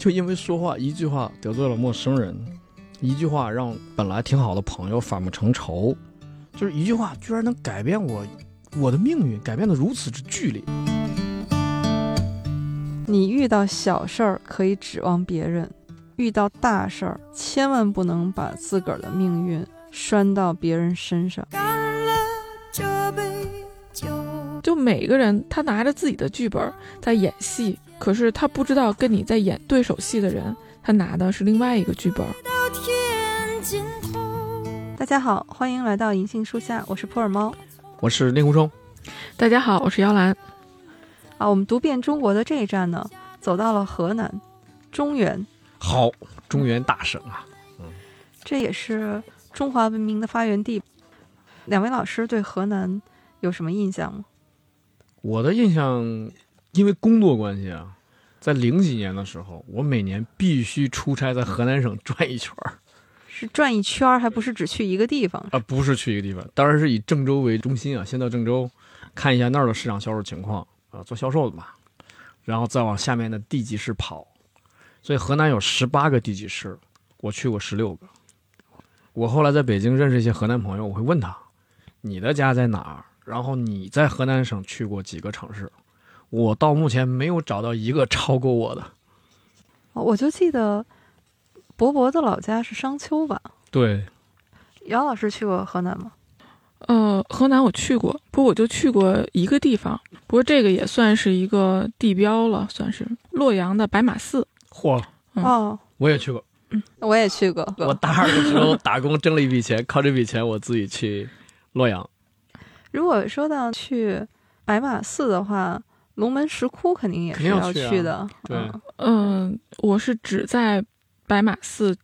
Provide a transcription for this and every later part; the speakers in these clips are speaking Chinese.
就因为说话一句话得罪了陌生人，一句话让本来挺好的朋友反目成仇，就是一句话居然能改变我我的命运，改变的如此之剧烈。你遇到小事儿可以指望别人，遇到大事儿千万不能把自个儿的命运拴到别人身上。就每个人他拿着自己的剧本在演戏，可是他不知道跟你在演对手戏的人，他拿的是另外一个剧本。大家好，欢迎来到银杏树下，我是普洱猫。我是令狐冲，大家好，我是姚兰。啊，我们读遍中国的这一站呢，走到了河南中原，好，中原大省啊，嗯这也是中华文明的发源地。两位老师对河南有什么印象吗？我的印象，因为工作关系啊，在零几年的时候，我每年必须出差在河南省转一圈儿，是转一圈儿，还不是只去一个地方？啊，不是去一个地方，当然是以郑州为中心啊，先到郑州，看一下那儿的市场销售情况啊，做销售的嘛，然后再往下面的地级市跑。所以河南有十八个地级市，我去过十六个。我后来在北京认识一些河南朋友，我会问他，你的家在哪儿？然后你在河南省去过几个城市？我到目前没有找到一个超过我的。哦我就记得博博的老家是商丘吧？对，姚老师去过河南吗？呃，河南我去过，不过我就去过一个地方，不过这个也算是一个地标了，算是洛阳的白马寺。嚯，嗯哦，我也去过。嗯我也去过。我大二的时候打工挣了一笔钱，靠这笔钱我自己去洛阳。如果说到去白马寺的话，龙门石窟肯定也是要去的。对嗯嗯、我是只在白马寺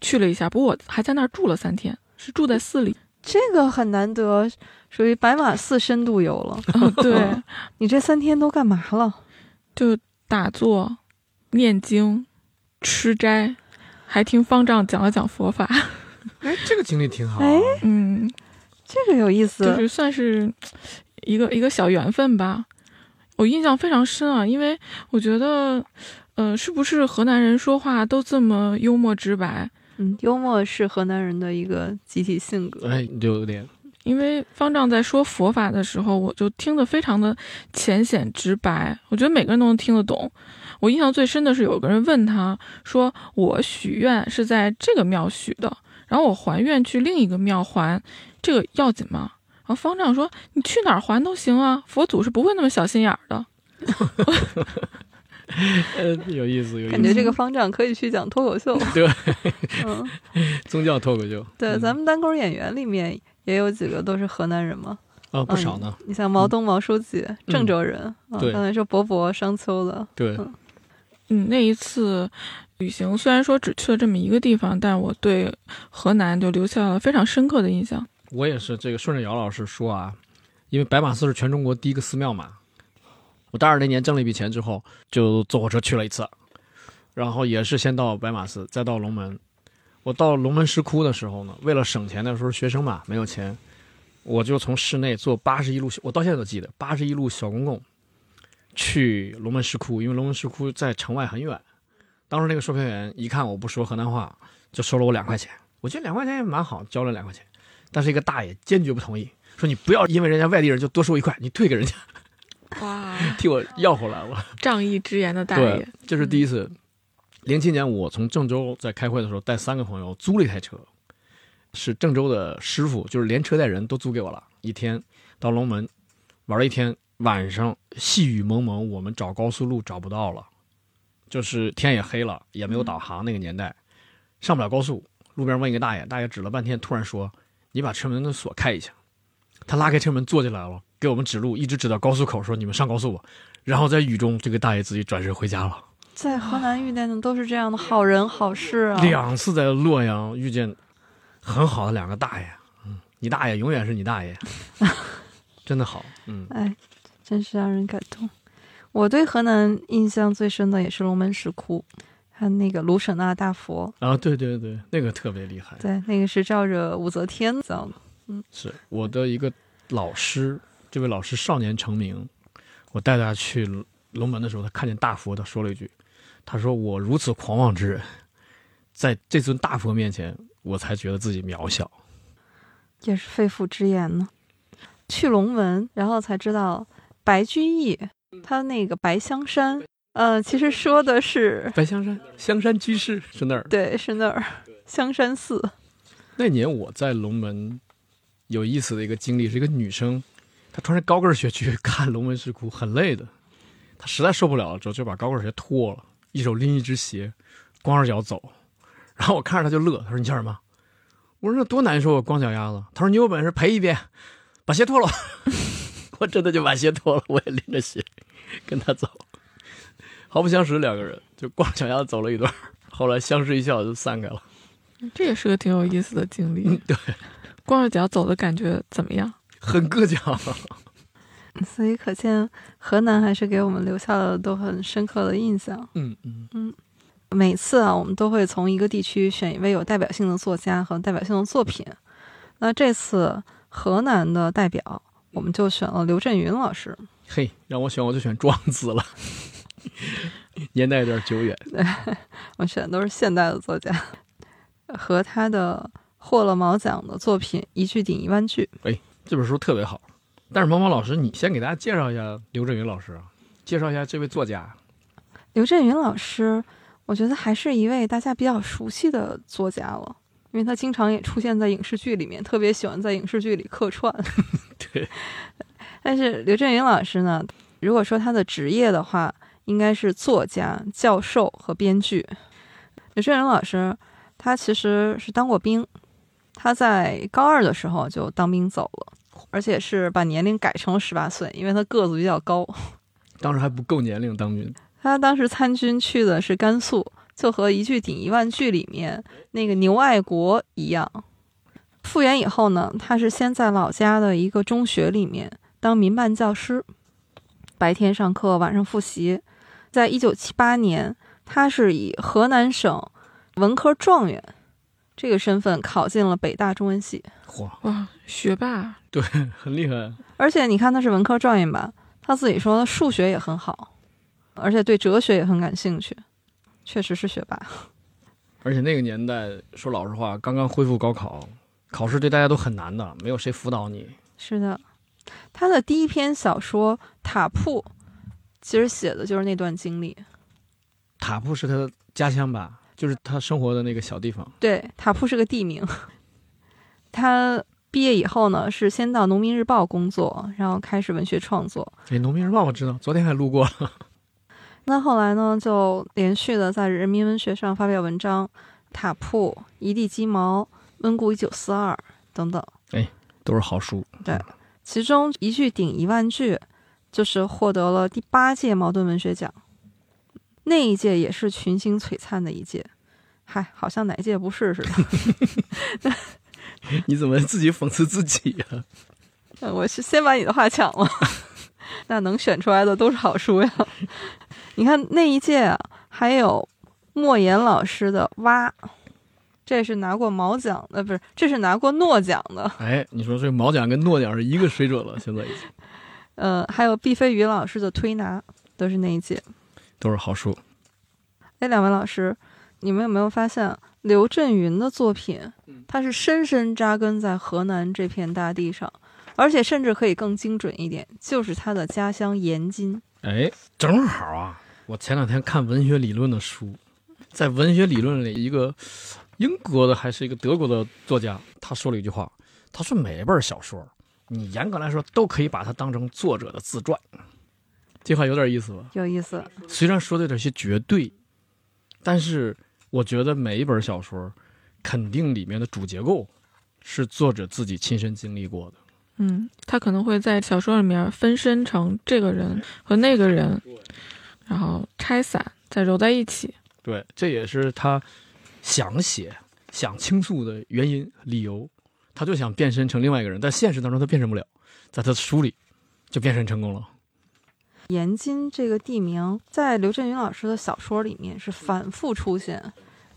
去了一下，不过我还在那儿住了三天，是住在寺里。这个很难得，属于白马寺深度游了。嗯 对，你这三天都干嘛了？就打坐、念经、吃斋，还听方丈讲了讲佛法。哎，这个经历挺好、啊。哎嗯，这个有意思。就是算是一个一个小缘分吧。我印象非常深啊，因为我觉得，呃，是不是河南人说话都这么幽默直白？嗯，幽默是河南人的一个集体性格。哎，就有点因为方丈在说佛法的时候，我就听得非常的浅显直白，我觉得每个人都能听得懂。我印象最深的是有个人问他说：“我许愿是在这个庙许的，然后我还愿去另一个庙还，这个要紧吗？”方丈说：“你去哪儿还都行啊，佛祖是不会那么小心眼儿的。呃有意思，有意思。感觉这个方丈可以去讲脱口秀。对，嗯，宗教脱口秀，对，嗯咱们单口演员里面也有几个都是河南人嘛。啊不少呢。你像毛东毛书记，郑州人。啊对刚才说博博商丘的。对，嗯嗯，那一次旅行虽然说只去了这么一个地方，但我对河南就留下了非常深刻的印象。我也是这个顺着姚老师说啊，因为白马寺是全中国第一个寺庙嘛。我大二那年挣了一笔钱之后，就坐火车去了一次，然后也是先到白马寺，再到龙门。我到龙门石窟的时候呢，为了省钱，那时候学生嘛，没有钱，我就从市内坐八十一路，我到现在都记得八十一路小公共去龙门石窟，因为龙门石窟在城外很远。当时那个售票员一看我不说河南话，就收了我两块钱。我觉得两块钱也蛮好，交了两块钱。但是一个大爷坚决不同意，说你不要因为人家外地人就多收一块，你退给人家，哇，替我要回来了。仗义直言的大对爷，，这是第一次。零七年我从郑州在开会的时候带三个朋友租了一台车，是郑州的师傅，就是连车带人都租给我了。一天到龙门玩了一天，晚上细雨蒙蒙，我们找高速路找不到了，就是天也黑了，也没有导航，那个年代上不了高速。路边问一个大爷，大爷指了半天，突然说：“你把车门的锁开一下。”他拉开车门坐进来了，给我们指路，一直指到高速口，说：“你们上高速吧。”然后在雨中，这个大爷自己转身回家了。在河南遇见的都是这样的好人好事啊。两次在洛阳遇见很好的两个大爷，嗯，你大爷永远是你大爷，真的好，嗯，哎，真是让人感动。我对河南印象最深的也是龙门石窟，还有那个卢舍那大佛。啊，对对对，那个特别厉害，对，那个是照着武则天造的。嗯是我的一个老师，这位老师少年成名，我带他去龙门的时候，他看见大佛，他说了一句：“他说：“我如此狂妄之人，在这尊大佛面前，我才觉得自己渺小。也是肺腑之言呢。去龙门，然后才知道白居易他那个白香山，呃，其实说的是白香山，香山居士是那儿。对，是那儿香山寺。那年我在龙门有意思的一个经历，是一个女生，她穿着高跟鞋去看龙门石窟，很累的，她实在受不了了之后，就把高跟鞋脱了，一手拎一只鞋，光着脚走。然后我看着她就乐，她说：“你叫什么？”我说：“那多难受啊，光脚丫子。”她说：“你有本事赔一遍，把鞋脱了。”我真的就把鞋脱了，我也拎着鞋跟她走，毫不相识两个人就光脚丫子走了一段，后来相视一笑就散开了。这也是个挺有意思的经历。嗯，对，光着脚走的感觉怎么样？很硌脚。所以可见河南还是给我们留下了都很深刻的印象。嗯嗯嗯。每次啊，我们都会从一个地区选一位有代表性的作家和代表性的作品。那这次河南的代表，我们就选了刘震云老师。嘿，让我选我就选庄子了，年代有点久远。对，我选的都是现代的作家，和他的获了毛奖的作品《一句顶一万句》。哎，这本书特别好。但是毛毛老师，你先给大家介绍一下刘震云老师啊，介绍一下这位作家。刘震云老师。我觉得还是一位大家比较熟悉的作家了，因为他经常也出现在影视剧里面，特别喜欢在影视剧里客串。对。但是刘震云老师呢，如果说他的职业的话，应该是作家、教授和编剧。刘震云老师他其实是当过兵，他在高二的时候就当兵走了，而且是把年龄改成了十八岁，因为他个子比较高。当时还不够年龄当兵。他当时参军去的是甘肃，就和一句顶一万句里面那个牛爱国一样。复员以后呢，他是先在老家的一个中学里面当民办教师，白天上课，晚上复习。在一九七八年，他是以河南省文科状元这个身份考进了北大中文系。嚯哇，学霸！对，很厉害。而且你看他是文科状元吧，他自己说数学也很好。而且对哲学也很感兴趣，确实是学霸。而且那个年代，说老实话，刚刚恢复高考，考试对大家都很难的，没有谁辅导你。是的，他的第一篇小说《塔铺》，其实写的就是那段经历。塔铺是他的家乡吧？就是他生活的那个小地方。对，塔铺是个地名。他毕业以后呢，是先到《农民日报》工作，然后开始文学创作。哎，《农民日报》我知道，昨天还路过了。那后来呢，就连续的在人民文学上发表文章，《塔铺》《一地鸡毛》《温故一九四二》等等，哎，都是好书。对，其中一句顶一万句，就是获得了第八届茅盾文学奖。那一届也是群星璀璨的一届，嗨，好像哪届不是似的。你怎么自己讽刺自己呀？我是先把你的话抢了。那能选出来的都是好书呀。你看那一届啊，还有莫言老师的《蛙》，这是拿过毛奖的，不是？这是拿过诺奖的。哎，你说这毛奖跟诺奖是一个水准了，现在已经。呃，还有毕飞宇老师的《推拿》，都是那一届，都是好书。哎，两位老师，你们有没有发现刘震云的作品，他是深深扎根在河南这片大地上，而且甚至可以更精准一点，就是他的家乡延津。哎，正好啊！我前两天看文学理论的书，在文学理论里，一个英国的还是一个德国的作家，他说了一句话，他说每一本小说，你严格来说都可以把它当成作者的自传。这话有点意思吧？有意思。虽然说的有点些绝对，但是我觉得每一本小说，肯定里面的主结构是作者自己亲身经历过的。嗯，他可能会在小说里面分身成这个人和那个人，然后拆散再揉在一起。对，这也是他想写、想倾诉的原因理由。他就想变身成另外一个人，但现实当中他变身不了，在他的书里就变身成功了。延津这个地名在刘震云老师的小说里面是反复出现，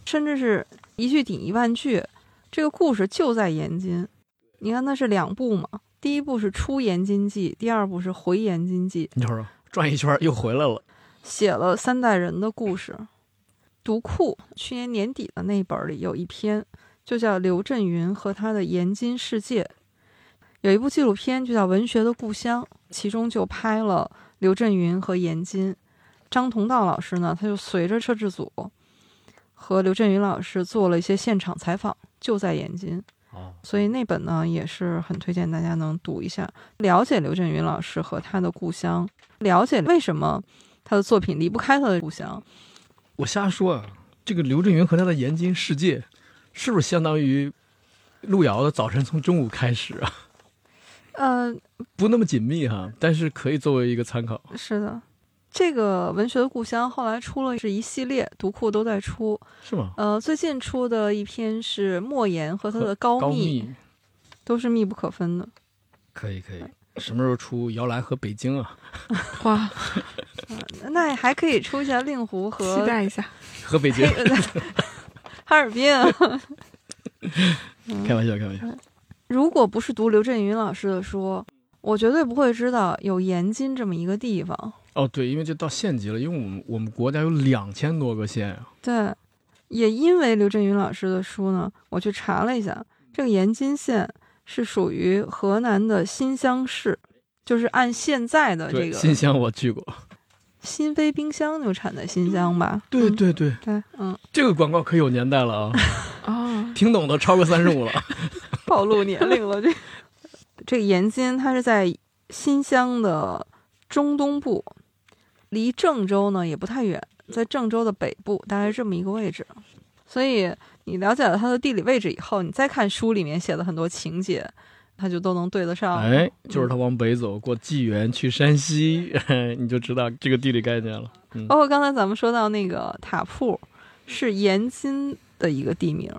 甚至是一句顶一万句。这个故事就在延津，你看那是两部嘛。第一部是出延津记，第二部是回延津记。你瞅瞅，转一圈又回来了，写了三代人的故事。读库去年年底的那本儿里有一篇，就叫刘震云和他的盐津世界。有一部纪录片就叫《文学的故乡》，其中就拍了刘震云和盐津。张同道老师呢，他就随着摄制组和刘震云老师做了一些现场采访，就在盐津。哦，所以那本呢也是很推荐大家能读一下，了解刘震云老师和他的故乡，了解为什么他的作品离不开他的故乡。我瞎说啊，这个刘震云和他的盐津世界，是不是相当于路遥的早晨从中午开始啊？呃，不那么紧密哈，但是可以作为一个参考。是的，这个文学的故乡后来出了是一系列，读库都在出。是吗？呃，最近出的一篇是莫言和他的高高密，密都是密不可分的。可以可以，什么时候出摇篮和北京啊？哇，那还可以出一下令狐和期待一下。和北京，哈尔滨啊。开玩笑开玩笑。如果不是读刘震云老师的书，我绝对不会知道有延津这么一个地方。哦，对，因为就到县级了，因为我们我们国家有两千多个县啊。对，也因为刘震云老师的书呢，我去查了一下，这个延津县是属于河南的新乡市，就是按现在的这，个新乡我去过。新飞冰箱就产在新疆吧？嗯对对对，对，嗯，这个广告可有年代了啊，啊，听懂的超过三十五了。暴露年龄了。这这个盐津，它是在新乡的中东部，离郑州呢也不太远，在郑州的北部，大概是这么一个位置。所以你了解了它的地理位置以后，你再看书里面写的很多情节，它就都能对得上。哎，就是他往北走，过济源去山西，你就知道这个地理概念了。嗯，包括刚才咱们说到那个塔铺，是延津的一个地名，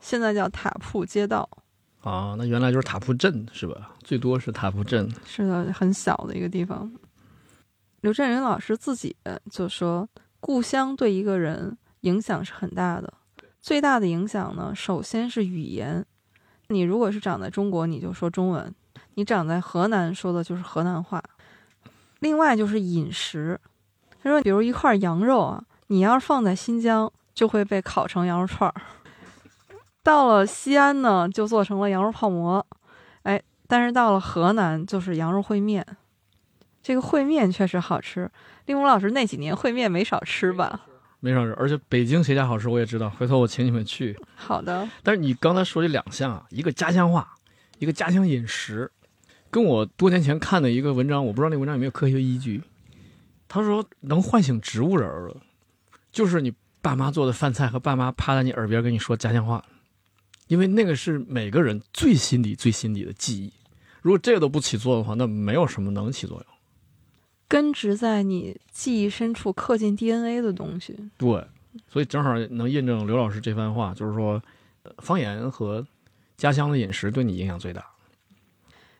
现在叫塔铺街道。啊，那原来就是塔铺镇是吧？最多是塔铺镇。是的，很小的一个地方。刘震云老师自己就说，故乡对一个人影响是很大的。最大的影响呢，首先是语言。你如果是长在中国，你就说中文；你长在河南，说的就是河南话。另外就是饮食。他说，比如一块羊肉啊，你要是放在新疆，就会被烤成羊肉串儿；到了西安呢，就做成了羊肉泡馍。哎，但是到了河南就是羊肉烩面，这个烩面确实好吃。令狐老师那几年烩面没少吃吧？没少吃，而且北京谁家好吃我也知道，回头我请你们去。好的，但是你刚才说这两项啊，一个家乡话，一个家乡饮食，跟我多年前看的一个文章，我不知道那文章有没有科学依据。他说能唤醒植物人儿的，就是你爸妈做的饭菜和爸妈趴在你耳边跟你说家乡话，因为那个是每个人最心底、最心底的记忆。如果这个都不起作用的话，那没有什么能起作用。根植在你记忆深处、刻进 DNA 的东西。对，所以正好能印证刘老师这番话，就是说，呃方言和家乡的饮食对你影响最大。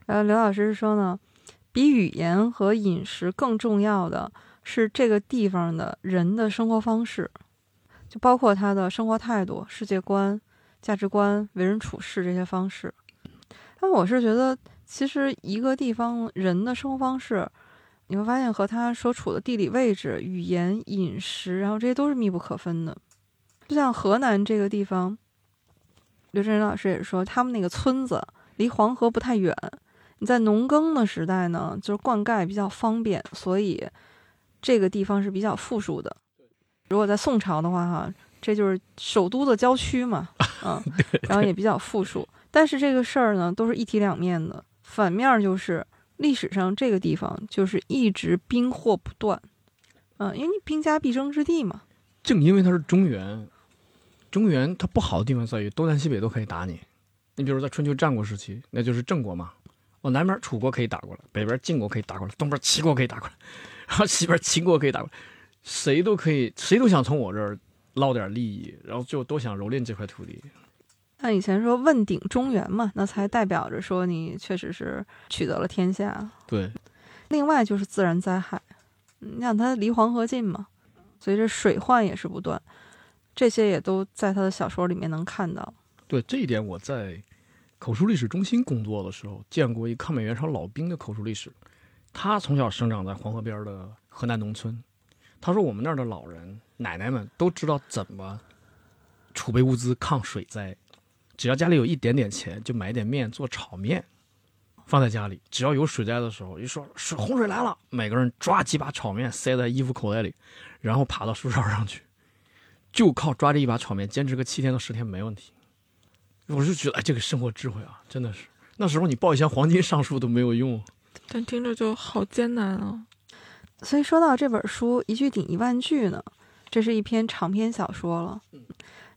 然后刘老师是说呢，比语言和饮食更重要的是这个地方的人的生活方式，就包括他的生活态度、世界观、价值观、为人处事这些方式。但我是觉得，其实一个地方人的生活方式，你会发现和他所处的地理位置、语言、饮食，然后这些都是密不可分的。就像河南这个地方，刘震云老师也说，他们那个村子离黄河不太远。你在农耕的时代呢，就是灌溉比较方便，所以这个地方是比较富庶的。如果在宋朝的话，哈，这就是首都的郊区嘛，嗯，然后也比较富庶。但是这个事儿呢，都是一体两面的。反面就是历史上这个地方就是一直兵祸不断，嗯，因为你兵家必争之地嘛。正因为它是中原，中原它不好的地方在于东南西北都可以打你。你比如在春秋战国时期，那就是郑国嘛，往南边楚国可以打过来，北边晋国可以打过来，东边齐国可以打过来，然后西边秦国可以打过来，谁都可以，谁都想从我这儿捞点利益，然后就都想蹂躏这块土地。像以前说问鼎中原嘛，那才代表着说你确实是取得了天下。对，另外就是自然灾害，嗯你想它离黄河近嘛，所以这水患也是不断，这些也都在他的小说里面能看到。对这一点，我在口述历史中心工作的时候见过一抗美援朝老兵的口述历史。他从小生长在黄河边的河南农村，他说我们那儿的老人奶奶们都知道怎么储备物资抗水灾，只要家里有一点点钱，就买点面做炒面，放在家里。只要有水灾的时候，一说水洪水来了，每个人抓几把炒面塞在衣服口袋里，然后爬到树梢上去，就靠抓这一把炒面坚持个七天到十天没问题。我就觉得，哎，这个生活智慧啊，真的是那时候你抱一箱黄金上树都没有用。但听着就好艰难啊。所以说到这本书，一句顶一万句呢，这是一篇长篇小说了。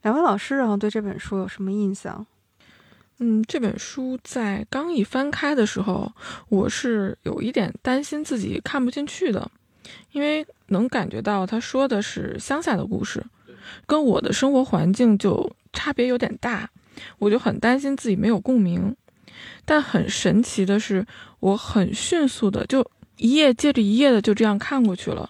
两位老师，然后对这本书有什么印象？嗯，这本书在刚一翻开的时候，我是有一点担心自己看不进去的，因为能感觉到他说的是乡下的故事，跟我的生活环境就差别有点大，我就很担心自己没有共鸣。但很神奇的是，我很迅速的就一页接着一页的就这样看过去了，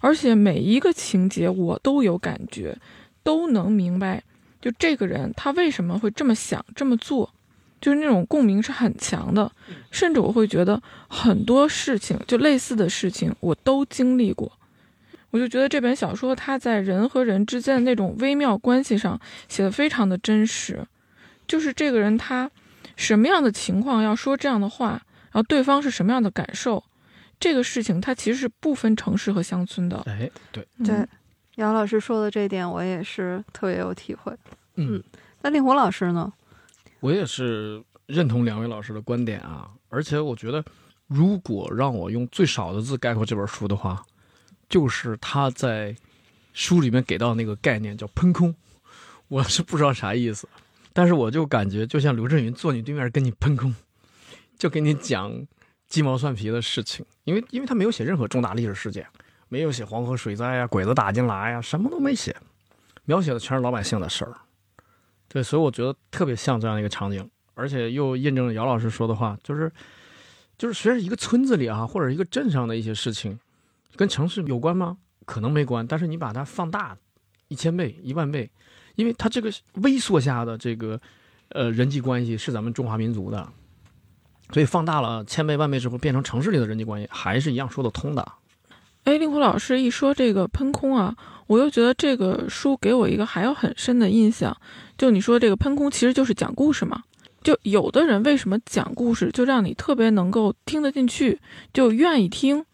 而且每一个情节我都有感觉，都能明白，就这个人他为什么会这么想这么做，就是那种共鸣是很强的，甚至我会觉得很多事情就类似的事情我都经历过，我就觉得这本小说它在人和人之间的那种微妙关系上写的非常的真实，就是这个人他。什么样的情况要说这样的话，然后对方是什么样的感受，这个事情它其实是不分城市和乡村的。哎，对。对，姚老师说的这点我也是特别有体会。嗯，那令狐老师呢？我也是认同两位老师的观点啊，而且我觉得，如果让我用最少的字概括这本书的话，就是他在书里面给到那个概念叫“喷空”，我是不知道啥意思。但是我就感觉，就像刘震云坐你对面跟你喷空，就给你讲鸡毛蒜皮的事情，因为因为他没有写任何重大历史事件，没有写黄河水灾呀、鬼子打进来呀，什么都没写，描写的全是老百姓的事儿。对，所以我觉得特别像这样一个场景，而且又印证了姚老师说的话，就是就是虽然一个村子里啊，或者一个镇上的一些事情，跟城市有关吗？可能没关，但是你把它放大一千倍、一万倍。因为它这个微缩下的这个，呃，人际关系是咱们中华民族的，所以放大了千倍万倍之后，变成城市里的人际关系，还是一样说得通的。哎，令狐老师一说这个喷空啊，我又觉得这个书给我一个还有很深的印象。就你说这个喷空，其实就是讲故事嘛。就有的人为什么讲故事就让你特别能够听得进去，就愿意听。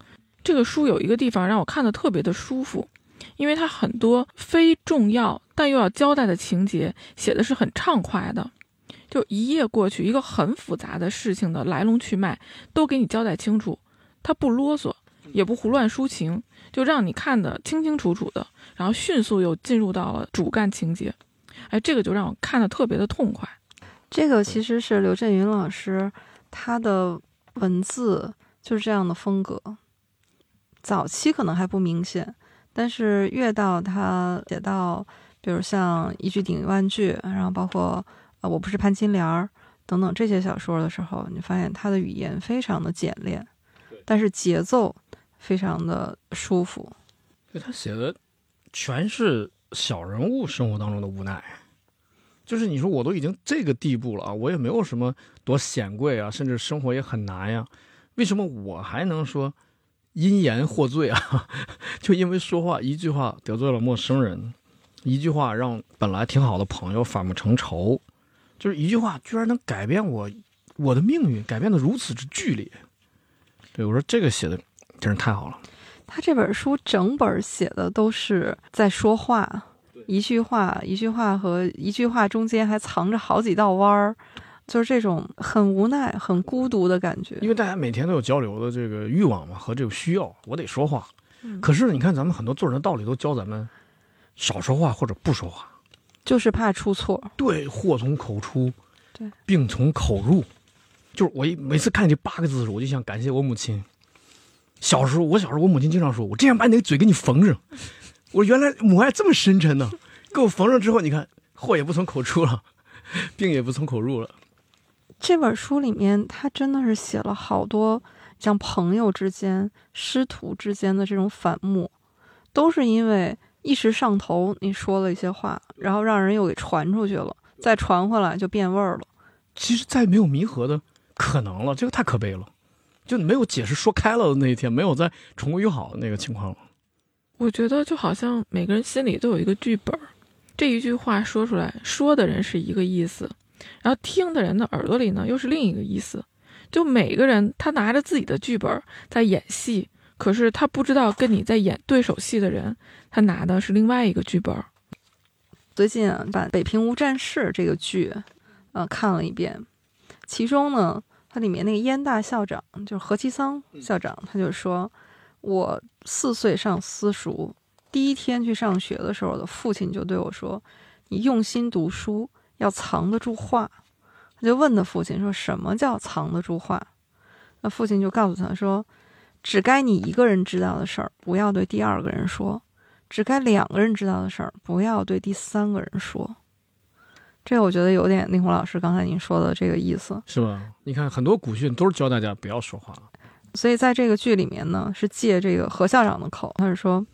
这个书有一个地方让我看的特别的舒服。因为它很多非重要但又要交代的情节写的是很畅快的，就一页过去，一个很复杂的事情的来龙去脉都给你交代清楚，它不啰嗦，也不胡乱抒情，就让你看得清清楚楚的，然后迅速又进入到了主干情节，哎，这个就让我看得特别的痛快。这个其实是刘震云老师他的文字就是这样的风格，早期可能还不明显。但是越到他写到，比如像一句顶一万句，然后包括呃我不是潘金莲儿等等这些小说的时候，你发现他的语言非常的简练，但是节奏非常的舒服。对他写的全是小人物生活当中的无奈，就是你说我都已经这个地步了啊，我也没有什么多显贵啊，甚至生活也很难呀，为什么我还能说？因言获罪啊，就因为说话一句话得罪了陌生人，一句话让本来挺好的朋友反目成仇，就是一句话居然能改变我我的命运，改变的如此之剧烈。对我说这个写的真是太好了。他这本书整本写的都是在说话，一句话一句话和一句话中间还藏着好几道弯儿。就是这种很无奈、很孤独的感觉，因为大家每天都有交流的这个欲望嘛，和这个需要，我得说话。可是你看，咱们很多做人的道理都教咱们少说话或者不说话，就是怕出错。对，祸从口出，对，病从口入。就是我一每次看这八个字的时候，我就想感谢我母亲。小时候，我小时候，我母亲经常说我这样把你那个嘴给你缝上。我原来母爱这么深沉呢，给我缝上之后，你看祸也不从口出了，病也不从口入了。这本书里面，他真的是写了好多像朋友之间、师徒之间的这种反目，都是因为一时上头，你说了一些话，然后让人又给传出去了，再传回来就变味儿了。其实再没有弥合的可能了，这个太可悲了，就没有解释说开了的那一天，没有再重归于好的那个情况了。我觉得就好像每个人心里都有一个剧本儿，这一句话说出来，说的人是一个意思，然后听的人的耳朵里呢又是另一个意思。就每个人他拿着自己的剧本在演戏，可是他不知道跟你在演对手戏的人，他拿的是另外一个剧本。最近啊，把《北平无战事》这个剧，呃，看了一遍，其中呢，它里面那个燕大校长就是何其桑校长，他就说，我四岁上私塾，第一天去上学的时候，我的父亲就对我说：“你用心读书，要藏得住话。”他就问他父亲说：“什么叫藏得住话？”那父亲就告诉他说：“只该你一个人知道的事儿，不要对第二个人说；只该两个人知道的事儿，不要对第三个人说。”这个我觉得有点令狐老师刚才您说的这个意思，是吧？你看很多古训都是教大家不要说话。所以在这个剧里面呢，是借这个何校长的口，他是说：“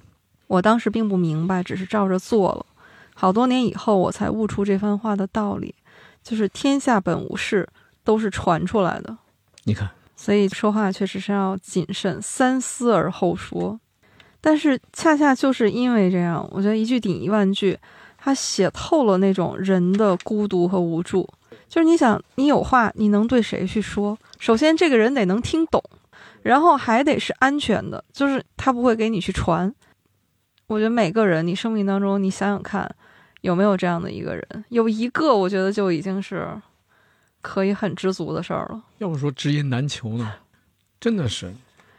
我当时并不明白，只是照着做了。好多年以后，我才悟出这番话的道理。”就是天下本无事，都是传出来的。你看，所以说话确实是要谨慎，三思而后说。但是恰恰就是因为这样，我觉得一句顶一万句，他写透了那种人的孤独和无助。就是你想，你有话，你能对谁去说？首先，这个人得能听懂，然后还得是安全的，就是他不会给你去传。我觉得每个人，你生命当中，你想想看。有没有这样的一个人？有一个，我觉得就已经是可以很知足的事儿了。要不说知音难求呢，真的是。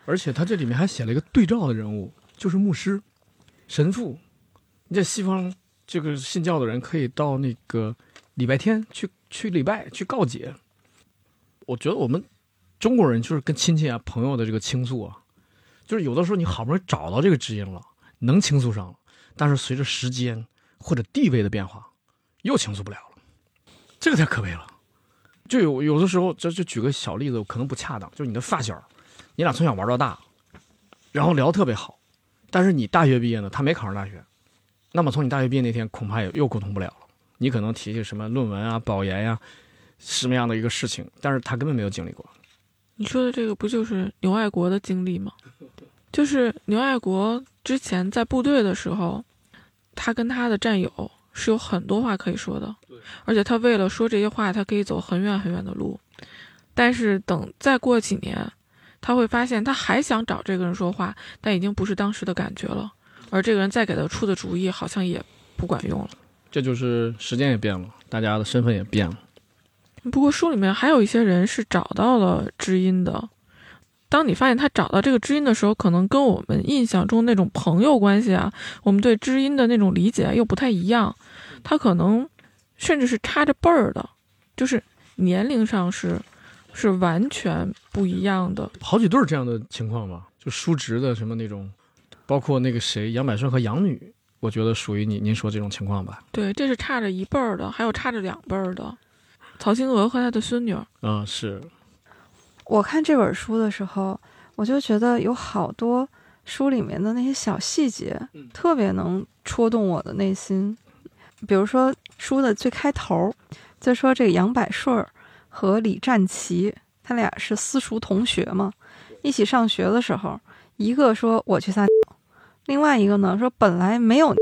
而且他这里面还写了一个对照的人物，就是牧师、神父。你在西方这个信教的人可以到那个礼拜天去去礼拜去告解。我觉得我们中国人就是跟亲戚啊、朋友的这个倾诉啊，就是有的时候你好不容易找到这个知音了，能倾诉上了，但是随着时间。或者地位的变化，又倾诉不了了，这个太可悲了。就有有的时候，这就举个小例子，可能不恰当。就是你的发小，你俩从小玩到大，然后聊特别好，但是你大学毕业呢，他没考上大学，那么从你大学毕业那天，恐怕也又沟通不了了。你可能提起什么论文啊、保研呀，什么样的一个事情，但是他根本没有经历过。你说的这个不就是牛爱国的经历吗？就是牛爱国之前在部队的时候。他跟他的战友是有很多话可以说的，而且他为了说这些话，他可以走很远很远的路。但是等再过几年，他会发现他还想找这个人说话，但已经不是当时的感觉了。而这个人再给他出的主意，好像也不管用了。这就是时间也变了，大家的身份也变了。不过书里面还有一些人是找到了知音的。当你发现他找到这个知音的时候，可能跟我们印象中那种朋友关系啊，我们对知音的那种理解又不太一样。他可能甚至是差着辈儿的，就是年龄上是是完全不一样的。好几对这样的情况吧，就叔侄的什么那种，包括那个谁杨百顺和养女，我觉得属于你您说这种情况吧。对，这是差着一辈儿的，还有差着两辈儿的，曹新娥和他的孙女。嗯，是。我看这本书的时候，我就觉得有好多书里面的那些小细节，特别能戳动我的内心。比如说书的最开头，就说这个杨百顺和李占奇，他俩是私塾同学嘛，一起上学的时候，一个说我去撒尿，另外一个呢说本来没有，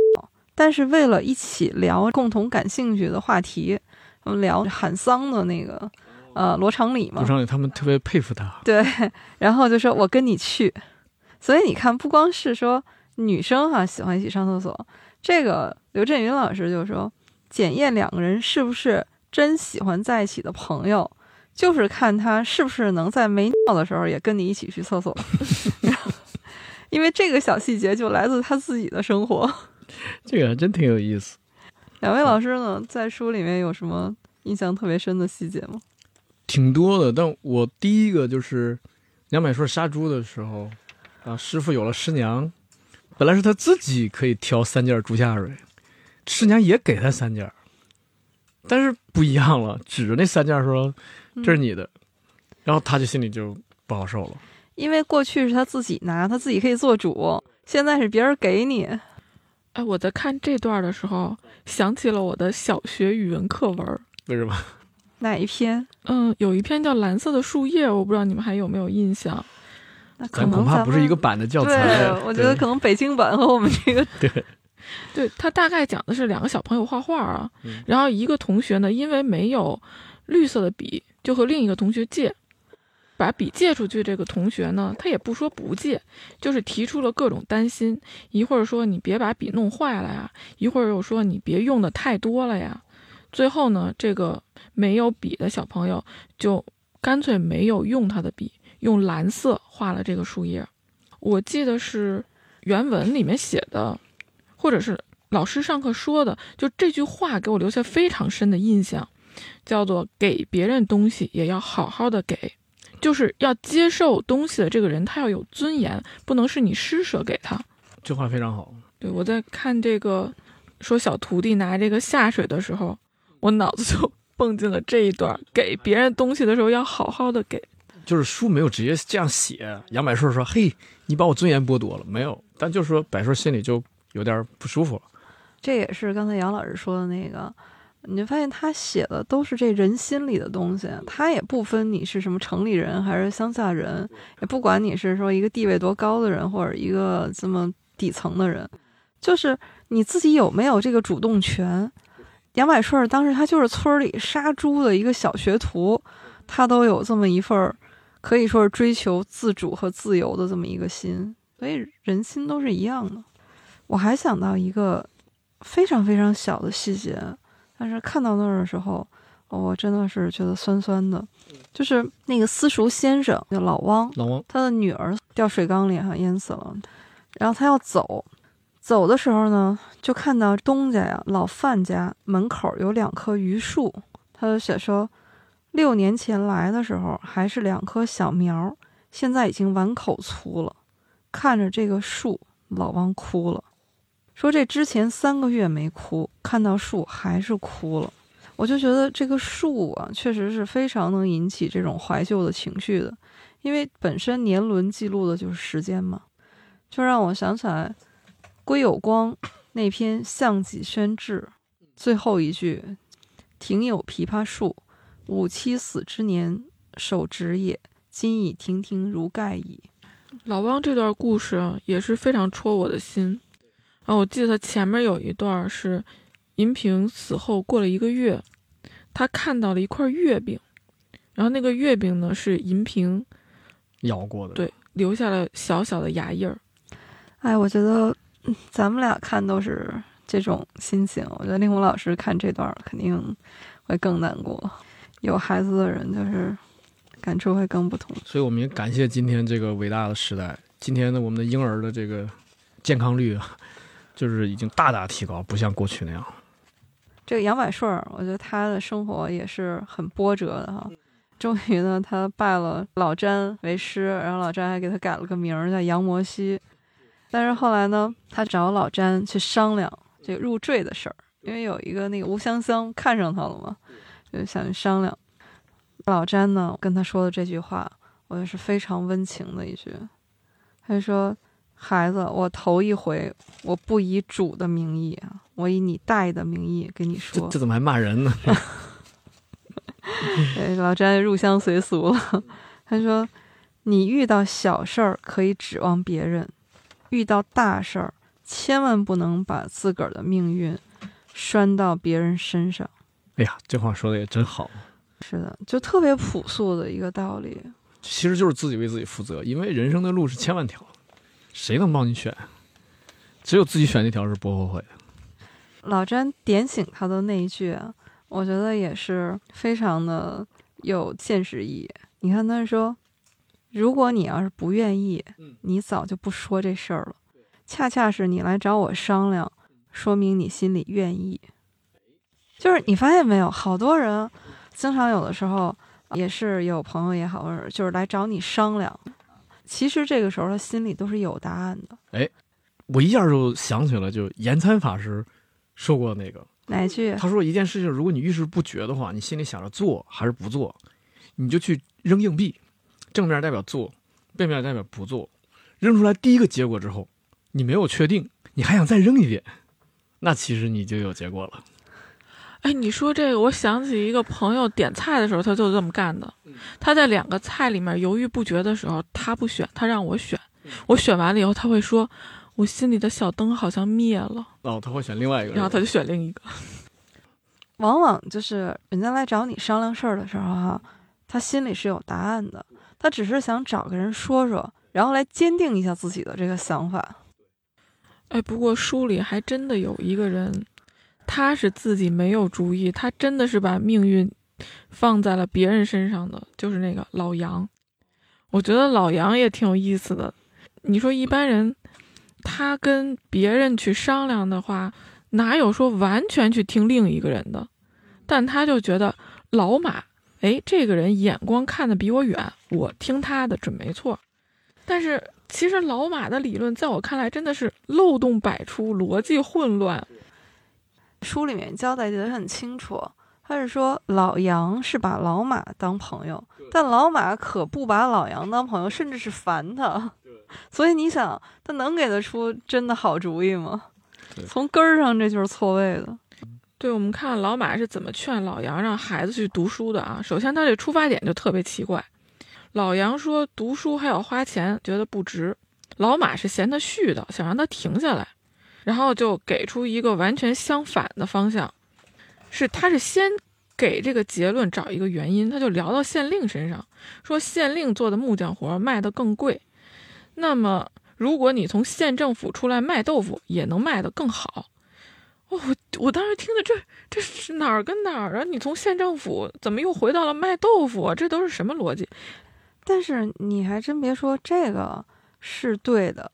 但是为了一起聊共同感兴趣的话题，我们聊喊丧的那个。呃，罗长礼嘛，罗长礼他们特别佩服他。对，然后就说我跟你去。所以你看，不光是说女生哈喜欢一起上厕所，这个刘震云老师就说，检验两个人是不是真喜欢在一起的朋友，就是看他是不是能在没尿的时候也跟你一起去厕所。因为这个小细节就来自他自己的生活。这个还真挺有意思。两位老师呢，在书里面有什么印象特别深的细节吗？挺多的，但我第一个就是杨百顺杀猪的时候，啊，师傅有了师娘，本来是他自己可以挑三件猪下水，师娘也给他三件，但是不一样了，指着那三件说这是你的，然后他就心里就不好受了，因为过去是他自己拿，他自己可以做主，现在是别人给你。哎，我在看这段的时候想起了我的小学语文课文，为什么？哪一篇？嗯，有一篇叫《蓝色的树叶》，我不知道你们还有没有印象。那可咱恐怕能不是一个版的教材。对，我觉得可能北京版和我们这个 对 对他大概讲的是两个小朋友画画啊，嗯然后一个同学呢，因为没有绿色的笔，就和另一个同学借，把笔借出去。这个同学呢，他也不说不借，就是提出了各种担心，一会儿说你别把笔弄坏了呀，一会儿又说你别用的太多了呀。最后呢，这个没有笔的小朋友就干脆没有用他的笔，用蓝色画了这个树叶。我记得是原文里面写的，或者是老师上课说的，就这句话给我留下非常深的印象，叫做“给别人东西也要好好的给”，就是要接受东西的这个人他要有尊严，不能是你施舍给他。这话非常好。对我在看这个说小徒弟拿这个下水的时候，我脑子就 蹦进了这一段：给别人东西的时候要好好的给。就是书没有直接这样写，杨百顺说：“嘿，你把我尊严剥夺了。”没有，但就是说百顺心里就有点不舒服了。这也是刚才杨老师说的那个，你就发现他写的都是这人心里的东西，他也不分你是什么城里人还是乡下人，也不管你是说一个地位多高的人或者一个这么底层的人，就是你自己有没有这个主动权。杨百顺当时他就是村里杀猪的一个小学徒，他都有这么一份儿可以说是追求自主和自由的这么一个心，所以人心都是一样的。我还想到一个非常非常小的细节，但是看到那儿的时候，我真的是觉得酸酸的。就是那个私塾先生，叫老汪，老汪，他的女儿掉水缸里哈淹死了，然后他要走，走的时候呢，就看到东家呀老范家门口有两棵榆树，他就写说，六年前来的时候还是两棵小苗，现在已经碗口粗了。看着这个树，老汪哭了，说这之前三个月没哭，看到树还是哭了。我就觉得这个树啊，确实是非常能引起这种怀旧的情绪的，因为本身年轮记录的就是时间嘛，就让我想起来归有光那篇《项脊轩志》最后一句：“庭有枇杷树，吾妻死之年手植也，今已亭亭如盖矣。”老汪这段故事，也是非常戳我的心。啊，我记得他前面有一段是银萍死后过了一个月，他看到了一块月饼，然后那个月饼呢是银萍咬过的。对留下了小小的牙印儿。哎，我觉得嗯咱们俩看都是这种心情。我觉得令狐老师看这段肯定会更难过，有孩子的人就是感触会更不同。所以我们也感谢今天这个伟大的时代。今天的，我们的婴儿的这个健康率啊，就是已经大大提高，不像过去那样。这个杨百顺，我觉得他的生活也是很波折的哈。终于呢，他拜了老詹为师，然后老詹还给他改了个名儿叫杨摩西。但是后来呢，他找老詹去商量这个入赘的事儿，因为有一个那个吴香香看上他了嘛，就想去商量。老詹呢跟他说的这句话，我觉得是非常温情的一句。他就说：“孩子，我头一回我不以主的名义啊，我以你大爷的名义跟你说。这这怎么还骂人呢？对，老詹入乡随俗了。他说：“你遇到小事儿可以指望别人，遇到大事儿千万不能把自个儿的命运拴到别人身上。哎呀，这话说的也真好。”是的，就特别朴素的一个道理。其实就是自己为自己负责，因为人生的路是千万条，谁能帮你选？只有自己选那条是不后悔的。老詹点醒他的那一句啊，我觉得也是非常的有现实意义。你看，他说：“如果你要是不愿意，你早就不说这事儿了。恰恰是你来找我商量，说明你心里愿意。就是你发现没有，好多人经常有的时候也是有朋友也好，或者就是来找你商量，其实这个时候他心里都是有答案的。哎我一下就想起了，就延参法师说过那个，哪一句？他说一件事情，如果你遇事不决的话，你心里想着做还是不做，你就去扔硬币，正面代表做，背面代表不做。扔出来第一个结果之后，你没有确定，你还想再扔一遍，那其实你就有结果了。哎，你说这个，我想起一个朋友点菜的时候，他就这么干的。他在两个菜里面犹豫不决的时候，他不选，他让我选。我选完了以后，他会说：“我心里的小灯好像灭了。”哦，他会选另外一个，然后他就选另一个。往往就是人家来找你商量事儿的时候，哈，他心里是有答案的，他只是想找个人说说，然后来坚定一下自己的这个想法。哎，不过书里还真的有一个人。他是自己没有主意，他真的是把命运放在了别人身上的，就是那个老杨。我觉得老杨也挺有意思的。你说一般人，他跟别人去商量的话，哪有说完全去听另一个人的？但他就觉得老马，哎，这个人眼光看得比我远，我听他的准没错。但是其实老马的理论在我看来真的是漏洞百出，逻辑混乱。书里面交代的很清楚，他是说老杨是把老马当朋友，但老马可不把老杨当朋友，甚至是烦他。所以你想，他能给得出真的好主意吗？从根儿上这就是错位的。对，我们看老马是怎么劝老杨让孩子去读书的啊？首先，他这出发点就特别奇怪。老杨说读书还要花钱，觉得不值。老马是嫌他絮叨，想让他停下来。然后就给出一个完全相反的方向，是他是先给这个结论找一个原因，他就聊到县令身上，说县令做的木匠活卖的更贵，那么如果你从县政府出来卖豆腐，也能卖得更好。哦，我我当时听的这这是哪儿跟哪儿啊？你从县政府怎么又回到了卖豆腐？这都是什么逻辑？但是你还真别说，这个是对的。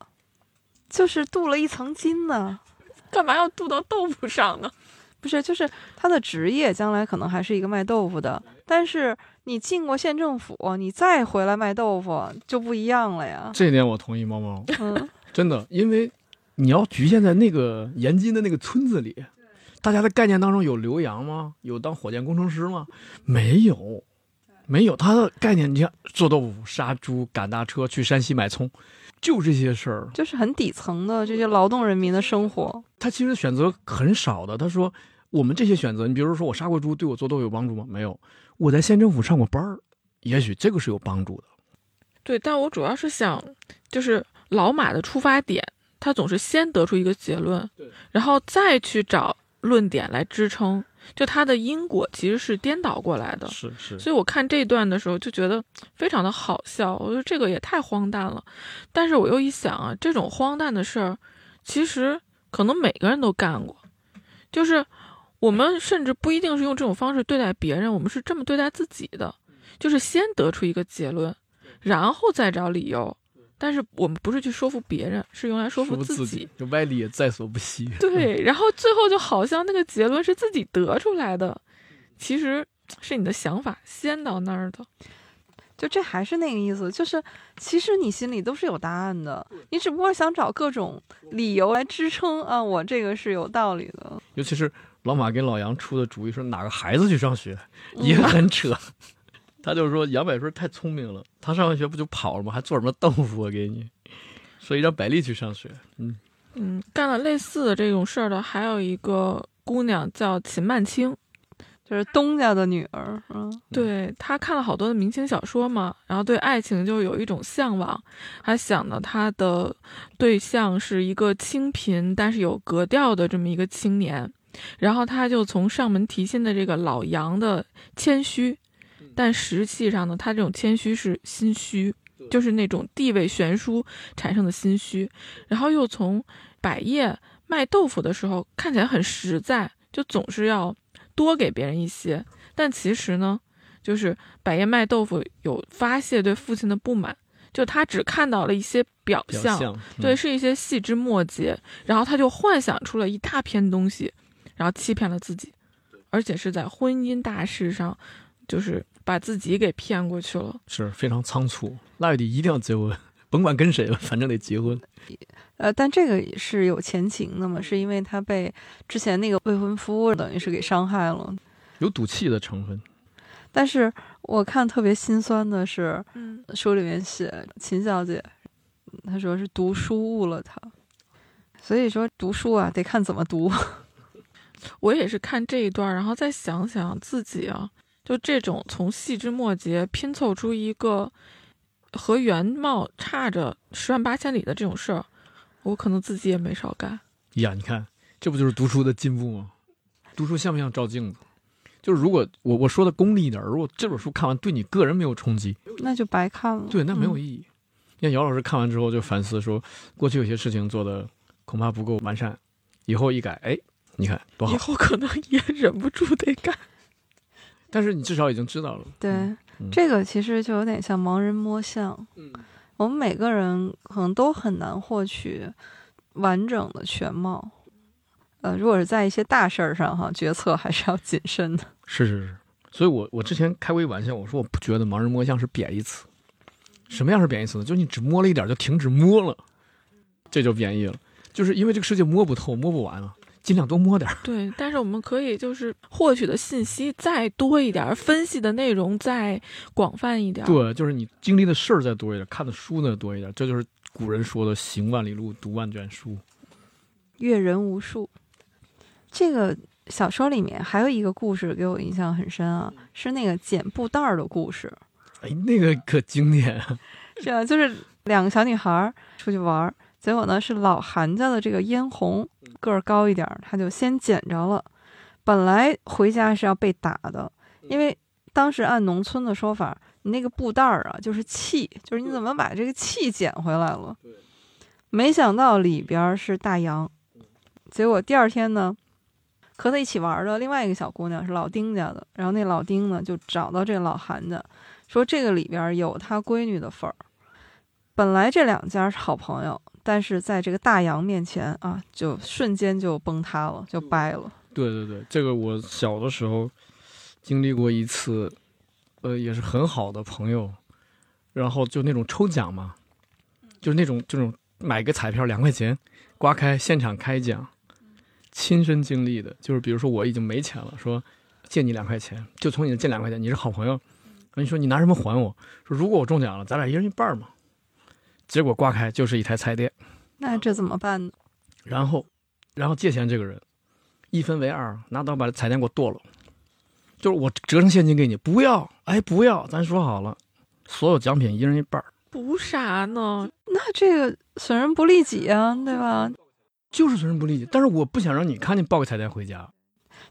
就是镀了一层金呢，干嘛要镀到豆腐上呢？不是，就是他的职业将来可能还是一个卖豆腐的，但是你进过县政府，你再回来卖豆腐就不一样了呀。这点我同意，猫猫。嗯，真的，因为你要局限在那个盐津的那个村子里，大家的概念当中有留洋吗？有当火箭工程师吗？没有，没有。他的概念，你像做豆腐、杀猪、赶大车去山西买葱。就这些事儿，就是很底层的这些劳动人民的生活。他其实选择很少的。他说：“我们这些选择，你比如说我杀过猪，对我做豆有帮助吗？没有。我在县政府上过班儿，也许这个是有帮助的。对，但我主要是想，就是老马的出发点，他总是先得出一个结论，然后再去找论点来支撑。”就它的因果其实是颠倒过来的，是是，所以我看这段的时候就觉得非常的好笑，我觉得这个也太荒诞了。但是我又一想啊，这种荒诞的事儿，其实可能每个人都干过，就是我们甚至不一定是用这种方式对待别人，我们是这么对待自己的，就是先得出一个结论，然后再找理由。但是我们不是去说服别人，是用来说服自己。就歪理也在所不惜。对，然后最后就好像那个结论是自己得出来的，其实是你的想法先到那儿的。就这还是那个意思，就是其实你心里都是有答案的，你只不过想找各种理由来支撑啊，我这个是有道理的。尤其是老马给老杨出的主意，说哪个孩子去上学，也很扯。他就是说杨百顺太聪明了，他上完学不就跑了吗？还做什么豆腐啊？给你，所以让百丽去上学。嗯嗯，干了类似的这种事儿的还有一个姑娘叫秦曼青，就是东家的女儿。嗯，对她看了好多的明清小说嘛，然后对爱情就有一种向往，还想呢她的对象是一个清贫但是有格调的这么一个青年，然后他就从上门提亲的这个老杨的谦虚。但实际上呢，他这种谦虚是心虚，就是那种地位悬殊产生的心虚。然后又从百叶卖豆腐的时候看起来很实在，就总是要多给别人一些。但其实呢，就是百叶卖豆腐有发泄对父亲的不满，就他只看到了一些表象，对，是一些细枝末节，然后他就幻想出了一大片东西，然后欺骗了自己，而且是在婚姻大事上，就是。把自己给骗过去了，是非常仓促。腊月底一定要结婚，甭管跟谁了，反正得结婚。呃，但这个是有前情的嘛？是因为他被之前那个未婚夫等于是给伤害了，有赌气的成分。但是我看特别心酸的是，嗯书里面写秦小姐，她说是读书误了她，所以说读书啊得看怎么读。我也是看这一段，然后再想想自己啊，就这种从细枝末节拼凑出一个和原貌差着十万八千里的这种事儿，我可能自己也没少干。呀，你看，这不就是读书的进步吗？读书像不像照镜子？就是如果我我说的功利一点，如果这本书看完对你个人没有冲击，那就白看了。对，那没有嗯意义。像姚老师看完之后就反思说，过去有些事情做的恐怕不够完善，以后一改，哎，你看多好以。后可能也忍不住得干。但是你至少已经知道了，对，嗯这个其实就有点像盲人摸象。嗯，我们每个人可能都很难获取完整的全貌。呃，如果是在一些大事儿上哈，决策还是要谨慎的。是是是。所以我我之前开过一玩笑，我说我不觉得盲人摸象是贬义词。什么样是贬义词呢？就是你只摸了一点就停止摸了，这就贬义了。就是因为这个世界摸不透、摸不完了，尽量多摸点儿。对，但是我们可以就是获取的信息再多一点儿，分析的内容再广泛一点儿。对，就是你经历的事儿再多一点，看的书呢多一点，这就是古人说的“行万里路，读万卷书阅人无数。这个小说里面还有一个故事给我印象很深啊，是那个捡布袋儿的故事。”。哎，那个可经典啊！是啊，就是两个小女孩儿出去玩儿，结果呢是老韩家的这个嫣红个儿高一点儿，他就先捡着了。本来回家是要被打的，因为当时按农村的说法，你那个布袋儿啊就是气，就是你怎么把这个气捡回来了？没想到里边儿是大洋，结果第二天呢，和他一起玩儿的另外一个小姑娘是老丁家的，然后那老丁呢就找到这老韩家，说这个里边有他闺女的份儿。本来这两家是好朋友，但是在这个大洋面前啊，就瞬间就崩塌了，就掰了。对对对，这个我小的时候经历过一次，呃，也是很好的朋友，然后就那种抽奖嘛，就是那种这种买个彩票两块钱，刮开现场开奖，亲身经历的，就是比如说我已经没钱了，说借你两块钱，就从你这借两块钱，你是好朋友，你说你拿什么还我？说如果我中奖了，咱俩一人一半嘛。结果刮开就是一台彩电，那这怎么办呢？然后，然后借钱这个人一分为二，拿刀把彩电给我剁了，就是我折成现金给你，不要，哎，不要，咱说好了，所有奖品一人一半儿，图啥呢？那这个损人不利己啊，对吧？就是损人不利己。但是我不想让你看见抱个彩电回家，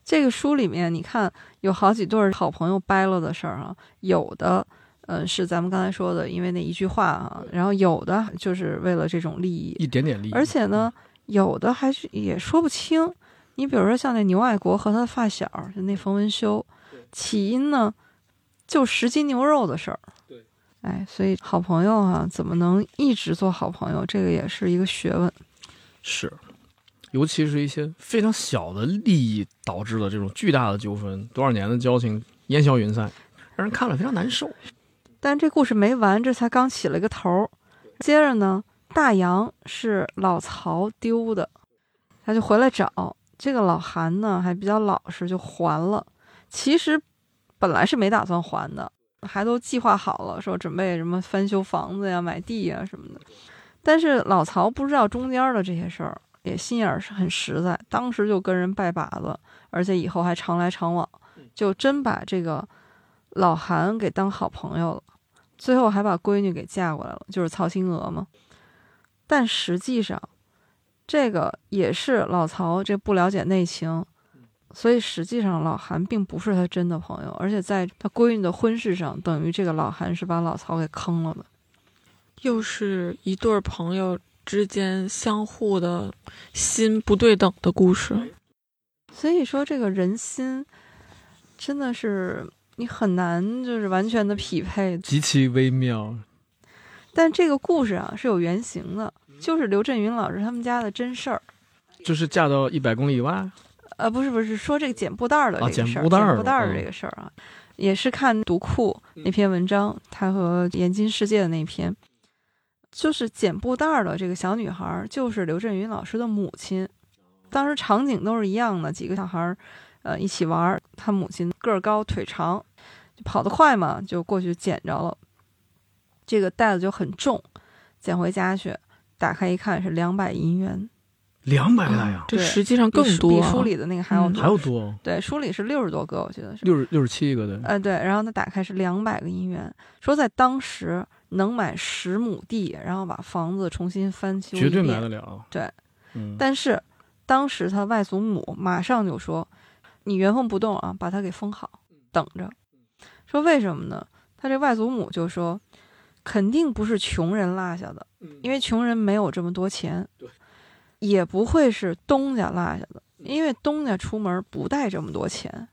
这个书里面，你看有好几对儿好朋友掰了的事儿啊，有的，呃，是咱们刚才说的，因为那一句话啊，然后有的就是为了这种利益，一点点利益。而且呢，有的还是也说不清。你比如说像那牛爱国和他的发小，就那冯文修，起因呢就十斤牛肉的事儿。对，哎，所以好朋友啊，怎么能一直做好朋友？这个也是一个学问。是，尤其是一些非常小的利益导致的这种巨大的纠纷，多少年的交情烟消云散，让人看了非常难受。但这故事没完，这才刚起了一个头儿。接着呢，大洋是老曹丢的，他就回来找这个老韩呢，还比较老实，就还了。其实本来是没打算还的，还都计划好了，说准备什么翻修房子呀、买地呀什么的。但是老曹不知道中间的这些事儿，也心眼儿是很实在，当时就跟人拜把子，而且以后还常来常往，就真把这个老韩给当好朋友了。最后还把闺女给嫁过来了，就是曹新娥嘛。但实际上，这个也是老曹这不了解内情，所以实际上老韩并不是他真的朋友，而且在他闺女的婚事上，等于这个老韩是把老曹给坑了的。又是一对儿朋友之间相互的心不对等的故事。所以说，这个人心真的是你很难就是完全的匹配。极其微妙。但这个故事啊是有原型的，就是刘震云老师他们家的真事儿。就是嫁到一百公里以外，呃，不是不是，说这个捡布袋儿的这啊个事儿，捡布袋儿的这个事儿啊，也是看读库那篇文章，他和岩金世界的那篇，就是捡布袋儿的这个小女孩儿，就是刘震云老师的母亲。当时场景都是一样的，几个小孩儿，呃，一起玩儿。他母亲个儿高腿长，就跑得快嘛，就过去捡着了。这个袋子就很重，捡回家去，打开一看是两百银元。两百个大洋，对这实际上比书更多啊。比书里的那个还要。还要多，对，书里是六十多个，我记得是。六十六十七个的，呃，对，然后他打开是两百个银元，说在当时能买十亩地，然后把房子重新翻修绝对买得了。对，嗯，但是当时他外祖母马上就说：“你原封不动啊，把它给封好，等着。”说为什么呢？他这外祖母就说：“肯定不是穷人落下的，因为穷人没有这么多钱，对，也不会是东家落下的，因为东家出门不带这么多钱，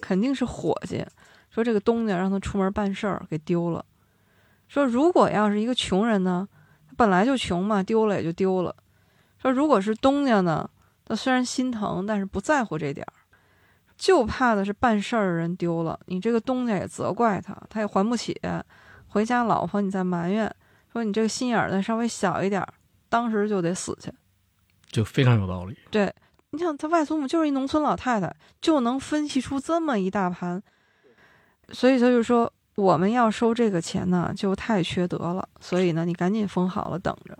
肯定是伙计。说这个东家让他出门办事儿给丢了。说如果要是一个穷人呢，他本来就穷嘛，丢了也就丢了。说如果是东家呢，他虽然心疼，但是不在乎这点儿，就怕的是办事儿的人丢了，你这个东家也责怪他，他也还不起，回家老婆你再埋怨，说你这个心眼儿再稍微小一点儿，当时就得死去。就非常有道理。对，你想他外祖母就是一农村老太太，就能分析出这么一大盘，所以他就说我们要收这个钱呢，就太缺德了，所以呢，你赶紧封好了，等着。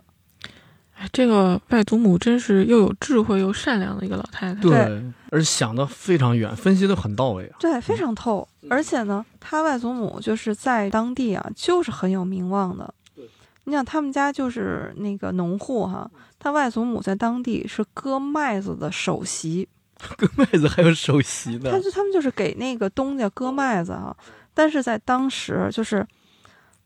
哎，这个外祖母真是又有智慧又善良的一个老太太。对而且想的非常远，分析的很到位啊。对，非常透。而且呢，他外祖母就是在当地啊，就是很有名望的。你想，他们家就是那个农户哈，他外祖母在当地是割麦子的首席，割麦子还有首席的，他就他们就是给那个东家割麦子啊。但是在当时，就是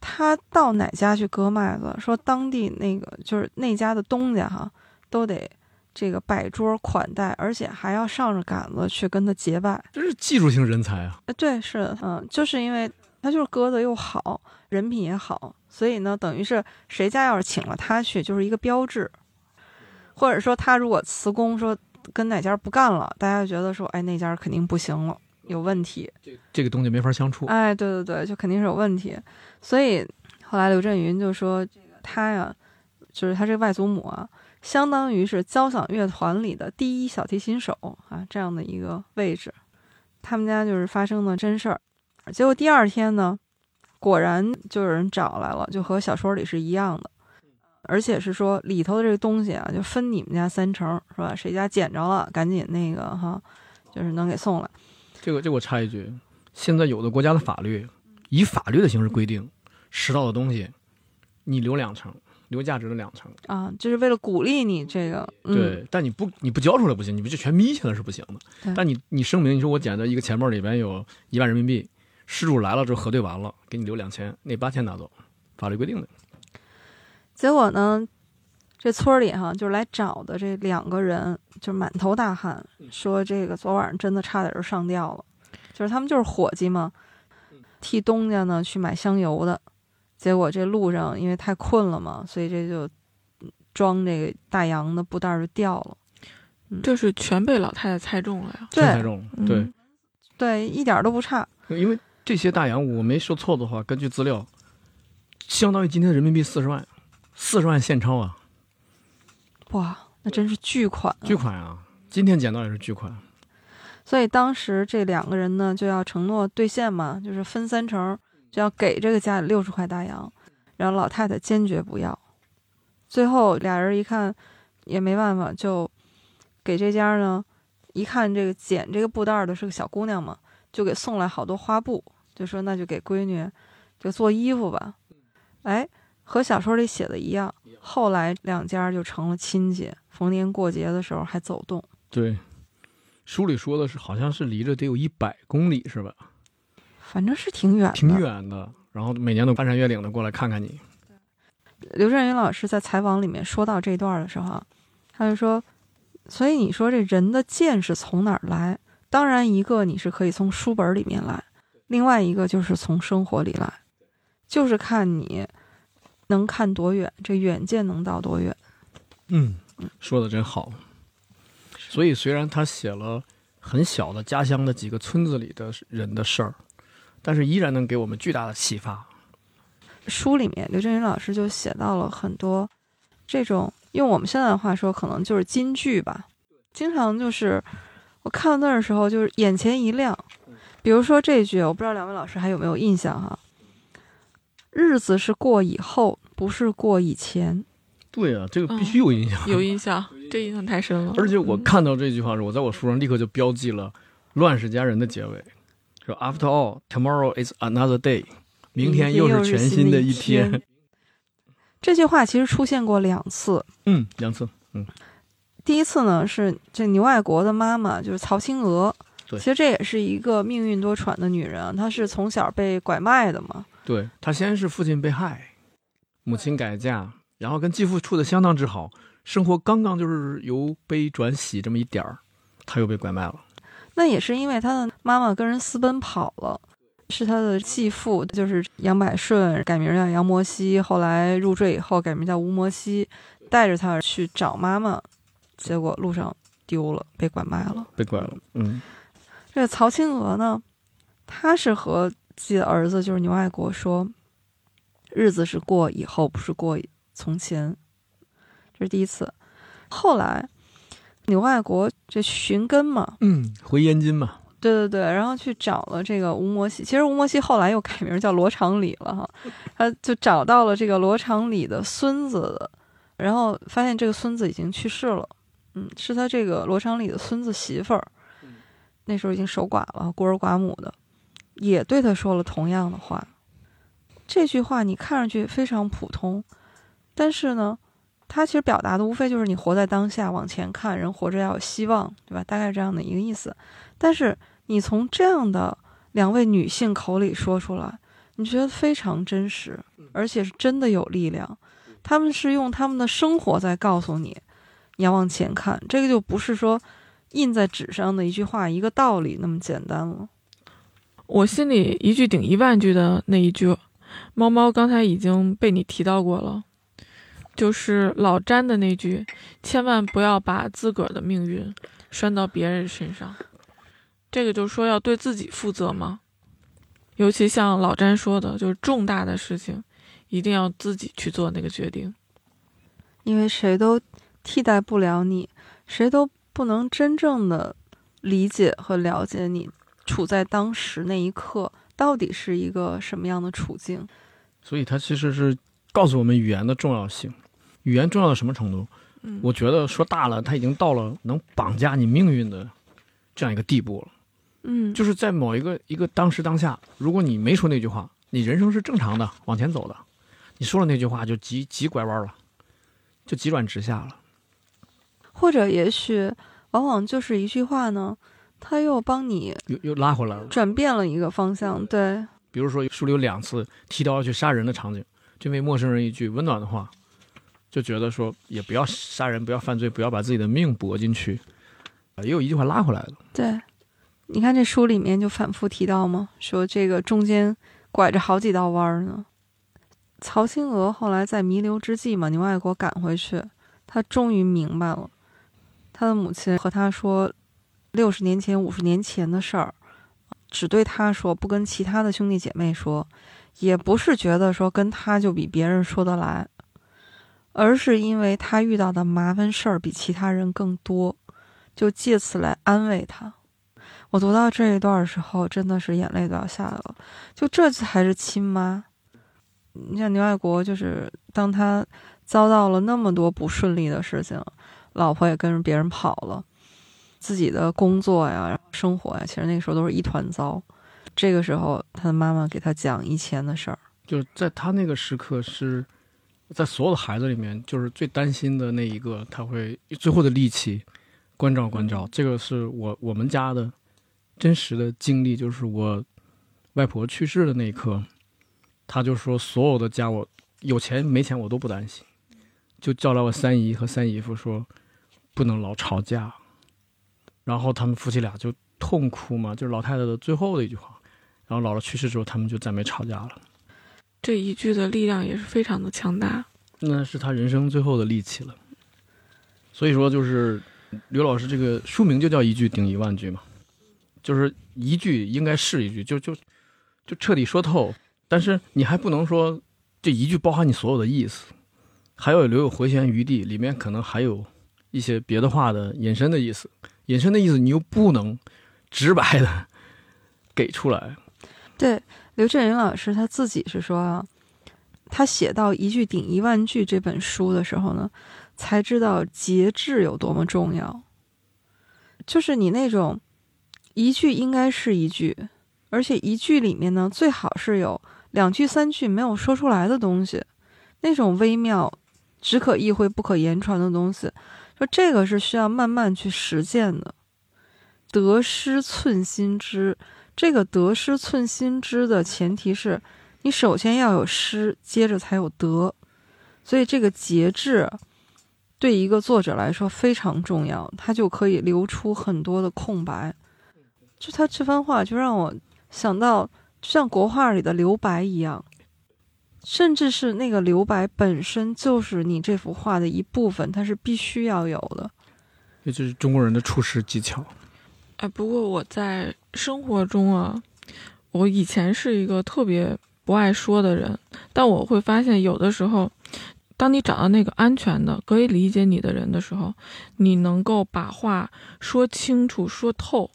他到哪家去割麦子，说当地那个就是那家的东家哈，都得这个摆桌款待，而且还要上着杆子去跟他结拜。这是技术型人才啊。呃，对，是的，嗯，就是因为他就是割的又好，人品也好，所以呢，等于是谁家要是请了他去，就是一个标志，或者说他如果辞工说跟哪家不干了，大家就觉得说，哎，那家肯定不行了，有问题，这个东西没法相处。哎，对对对，就肯定是有问题，所以后来刘震云就说，他呀，就是他这外祖母啊，相当于是交响乐团里的第一小提琴手啊，这样的一个位置。他们家就是发生了真事儿，结果第二天呢，果然就有人找来了，就和小说里是一样的，而且是说里头的这个东西啊，就分你们家三成，是吧？谁家捡着了，赶紧那个哈，就是能给送来。这个这个我插一句，现在有的国家的法律以法律的形式规定，拾到的东西你留两成，留价值的两成。啊，就是为了鼓励你这个，嗯、对，但你不你不交出来不行，你不就全眯起来是不行的。但你你声明，你说我捡的一个钱包里边有一万人民币，失主来了之后核对完了，给你留两千，那八千拿走，法律规定的。结果呢，这村里哈，就是来找的这两个人，就满头大汗，说这个昨晚上真的差点就上吊了。就是他们就是伙计嘛，替东家呢去买香油的，结果这路上因为太困了嘛，所以这就装这个大洋的布袋儿就掉了。这是全被老太太猜中了呀。对猜中了，嗯对，对，一点都不差。因为这些大洋我没说错的话，根据资料，相当于今天的人民币四十万，四十万现钞啊，哇，那真是巨款、啊！巨款啊！今天捡到也是巨款。所以当时这两个人呢，就要承诺兑现嘛，就是分三成，就要给这个家里六十块大洋，然后老太太坚决不要。最后俩人一看也没办法，就给这家呢，一看这个捡这个布袋儿的是个小姑娘嘛，就给送来好多花布，就说那就给闺女就做衣服吧。哎，和小说里写的一样，后来两家就成了亲戚，逢年过节的时候还走动。对，书里说的是好像是离着得有一百公里是吧？反正是挺远的，挺远的。然后每年都翻山越岭的过来看看你。刘震云老师在采访里面说到这段的时候啊，他就说：“所以你说这人的见识从哪儿来？当然，一个你是可以从书本里面来，另外一个就是从生活里来，就是看你能看多远，这远见能到多远。嗯，说的真好。所以虽然他写了很小的家乡的几个村子里的人的事儿，但是依然能给我们巨大的启发。书里面刘震云老师就写到了很多这种用我们现在的话说，可能就是金句吧。经常就是我看到那儿的时候，就是眼前一亮。比如说这句，我不知道两位老师还有没有印象哈？日子是过以后，不是过以前。对啊，这个必须有印象。有印象，这印象太深了。而且我嗯看到这句话时，我在我书上立刻就标记了《乱世佳人》的结尾，说 “After all, tomorrow is another day”，明天又是全新的一天。这句话其实出现过两次。嗯，两次。嗯第一次呢是这牛爱国的妈妈，就是曹青娥。对其实这也是一个命运多舛的女人啊，她是从小被拐卖的嘛。对他先是父亲被害，母亲改嫁，然后跟继父处的相当之好，生活刚刚就是由悲转喜这么一点儿，他又被拐卖了。那也是因为他的妈妈跟人私奔跑了，是他的继父，就是杨百顺，改名叫杨摩西，后来入赘以后改名叫吴摩西，带着他去找妈妈，结果路上丢了，被拐卖了。被拐了，嗯，这个曹青娥呢，她是和自己的儿子就是牛爱国说，日子是过以后，不是过从前。这是第一次。后来牛爱国这寻根嘛，嗯，回燕京嘛，对对对，然后去找了这个吴摩西。其实吴摩西后来又改名叫罗长礼了哈，他就找到了这个罗长礼的孙子，然后发现这个孙子已经去世了，嗯，是他这个罗长礼的孙子媳妇儿，那时候已经守寡了，孤儿寡母的，也对他说了同样的话。这句话你看上去非常普通，但是呢，它其实表达的无非就是你活在当下，往前看，人活着要有希望，对吧？大概这样的一个意思。但是你从这样的两位女性口里说出来，你觉得非常真实，而且是真的有力量。他们是用他们的生活在告诉你，你要往前看。这个就不是说印在纸上的一句话、一个道理那么简单了。我心里一句顶一万句的那一句，猫猫刚才已经被你提到过了，就是老詹的那句：“千万不要把自个儿的命运拴到别人身上。”这个就是说要对自己负责嘛。尤其像老詹说的，就是重大的事情，一定要自己去做那个决定。因为谁都替代不了你，谁都不能真正的理解和了解你处在当时那一刻到底是一个什么样的处境。所以它其实是告诉我们语言的重要性。语言重要到什么程度？嗯，我觉得说大了，它已经到了能绑架你命运的这样一个地步了。嗯，就是在某一个一个当时当下，如果你没说那句话，你人生是正常的往前走的；你说了那句话，就急急拐弯了，就急转直下了。或者也许往往就是一句话呢，他又帮你又又拉回来了。转变了一个方向。对，比如说书里有两次提到要去杀人的场景，就因为陌生人一句温暖的话，就觉得说也不要杀人，不要犯罪，不要把自己的命搏进去。也有一句话拉回来了。对，你看这书里面就反复提到嘛，说这个中间拐着好几道弯儿呢。曹青娥后来在弥留之际嘛，牛爱国赶回去，他终于明白了，他的母亲和他说，六十年前、五十年前的事儿，只对他说，不跟其他的兄弟姐妹说，也不是觉得说跟他就比别人说得来，而是因为他遇到的麻烦事儿比其他人更多，就借此来安慰他。我读到这一段的时候，真的是眼泪都要下来了。就这才是亲妈。你像牛爱国，就是当他遭到了那么多不顺利的事情，老婆也跟着别人跑了，自己的工作呀、生活呀，其实那个时候都是一团糟。这个时候，他的妈妈给他讲以前的事儿。就是在他那个时刻是，在所有的孩子里面，就是最担心的那一个，他会最后的力气关照关照。这个是我我们家的真实的经历，就是我外婆去世的那一刻，他就说所有的家我有钱没钱我都不担心，就叫来我三姨和三姨夫说不能老吵架，然后他们夫妻俩就痛哭嘛，就是老太太的最后的一句话。然后姥姥去世之后，他们就再没吵架了。这一句的力量也是非常的强大。那是他人生最后的力气了。所以说，就是刘老师这个书名就叫“一句顶一万句”嘛，就是一句应该是一句，就就就彻底说透。但是你还不能说这一句包含你所有的意思，还要留有回旋余地，里面可能还有一些别的话的引申的意思。引申的意思你又不能直白的给出来。对，刘震云老师他自己是说啊，他写到“一句顶一万句”这本书的时候呢，才知道节制有多么重要。就是你那种一句应该是一句，而且一句里面呢，最好是有两句、三句没有说出来的东西，那种微妙、只可意会不可言传的东西，说这个是需要慢慢去实践的。得失寸心知，这个得失寸心知的前提是你首先要有失，接着才有得，所以这个节制。对一个作者来说非常重要，他就可以留出很多的空白。就他这番话，就让我想到，就像国画里的留白一样，甚至是那个留白本身就是你这幅画的一部分，它是必须要有的。这就是中国人的处事技巧。哎，不过我在生活中啊，我以前是一个特别不爱说的人，但我会发现有的时候。当你找到那个安全的、可以理解你的人的时候，你能够把话说清楚、说透，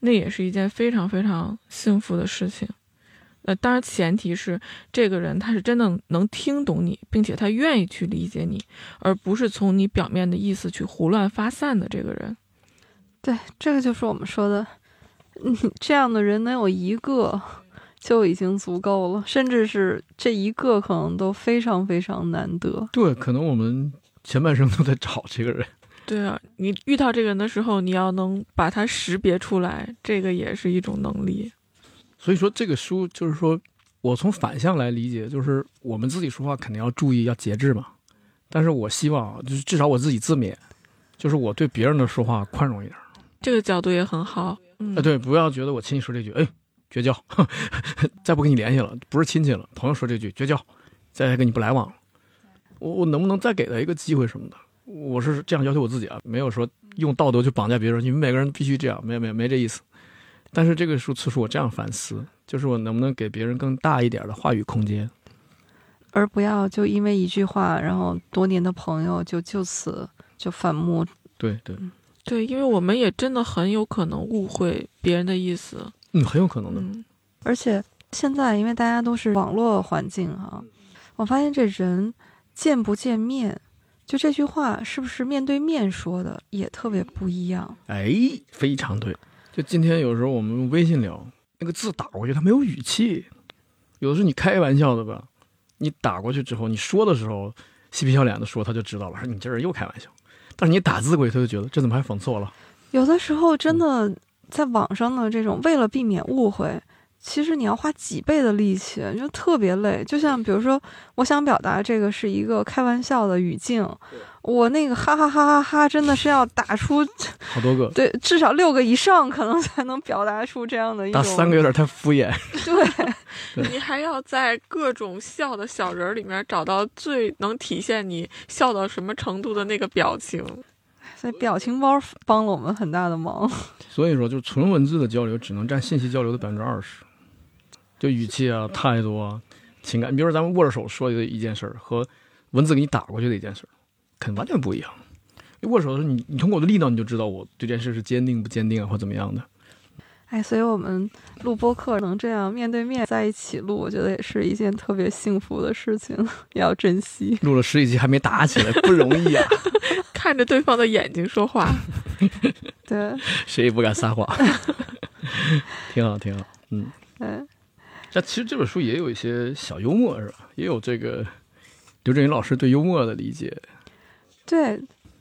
那也是一件非常非常幸福的事情。呃，当然前提是这个人他是真的能听懂你，并且他愿意去理解你，而不是从你表面的意思去胡乱发散的这个人。对，这个就是我们说的，嗯，这样的人能有一个。就已经足够了，甚至是这一个可能都非常非常难得。对，可能我们前半生都在找这个人。对啊，你遇到这个人的时候，你要能把他识别出来，这个也是一种能力。所以说，这个书就是说，我从反向来理解，就是我们自己说话肯定要注意要节制嘛。但是我希望，就是至少我自己自勉，就是我对别人的说话宽容一点。这个角度也很好。嗯，对，不要觉得我亲戚说这句，哎。绝交，再不跟你联系了，不是亲戚了。朋友说这句绝交，再跟你不来往了。我我能不能再给他一个机会什么的？我是这样要求我自己啊，没有说用道德去绑架别人。你们每个人必须这样，没有没有没这意思。但是这个数次数我这样反思，就是我能不能给别人更大一点的话语空间，而不要就因为一句话，然后多年的朋友就就此就反目。对对对，因为我们也真的很有可能误会别人的意思。嗯，很有可能的。而且现在，因为大家都是网络环境哈，我发现这人见不见面，就这句话是不是面对面说的，也特别不一样。哎，非常对。就今天有时候我们用微信聊，那个字打过去，它没有语气。有的时候你开玩笑的吧，你打过去之后，你说的时候嬉皮笑脸的说，他就知道了，说你这人又开玩笑。但是你打字过去，他就觉得这怎么还讽刺了？有的时候真的。在网上的这种，为了避免误会，其实你要花几倍的力气，就特别累。就像比如说，我想表达这个是一个开玩笑的语境，我那个哈哈哈哈哈，真的是要打出好多个，对，至少六个以上，可能才能表达出这样的一种。打三个有点太敷衍。对，你还要在各种笑的小人里面找到最能体现你笑到什么程度的那个表情。所以表情包帮了我们很大的忙。所以说，就纯文字的交流只能占信息交流的百分之二十，就语气啊、态度啊、情感。你比如说，咱们握着手说的一件事儿，和文字给你打过去的一件事儿，肯完全不一样。握手的时候，你你通过我的力道，你就知道我对这件事是坚定不坚定啊，或怎么样的。哎，所以我们录播课能这样面对面在一起录，我觉得也是一件特别幸福的事情，要珍惜。录了十几集还没打起来，不容易啊。看着对方的眼睛说话，对，谁也不敢撒谎，挺好，挺好，嗯，嗯。那其实这本书也有一些小幽默，是吧？也有这个刘震云老师对幽默的理解。对，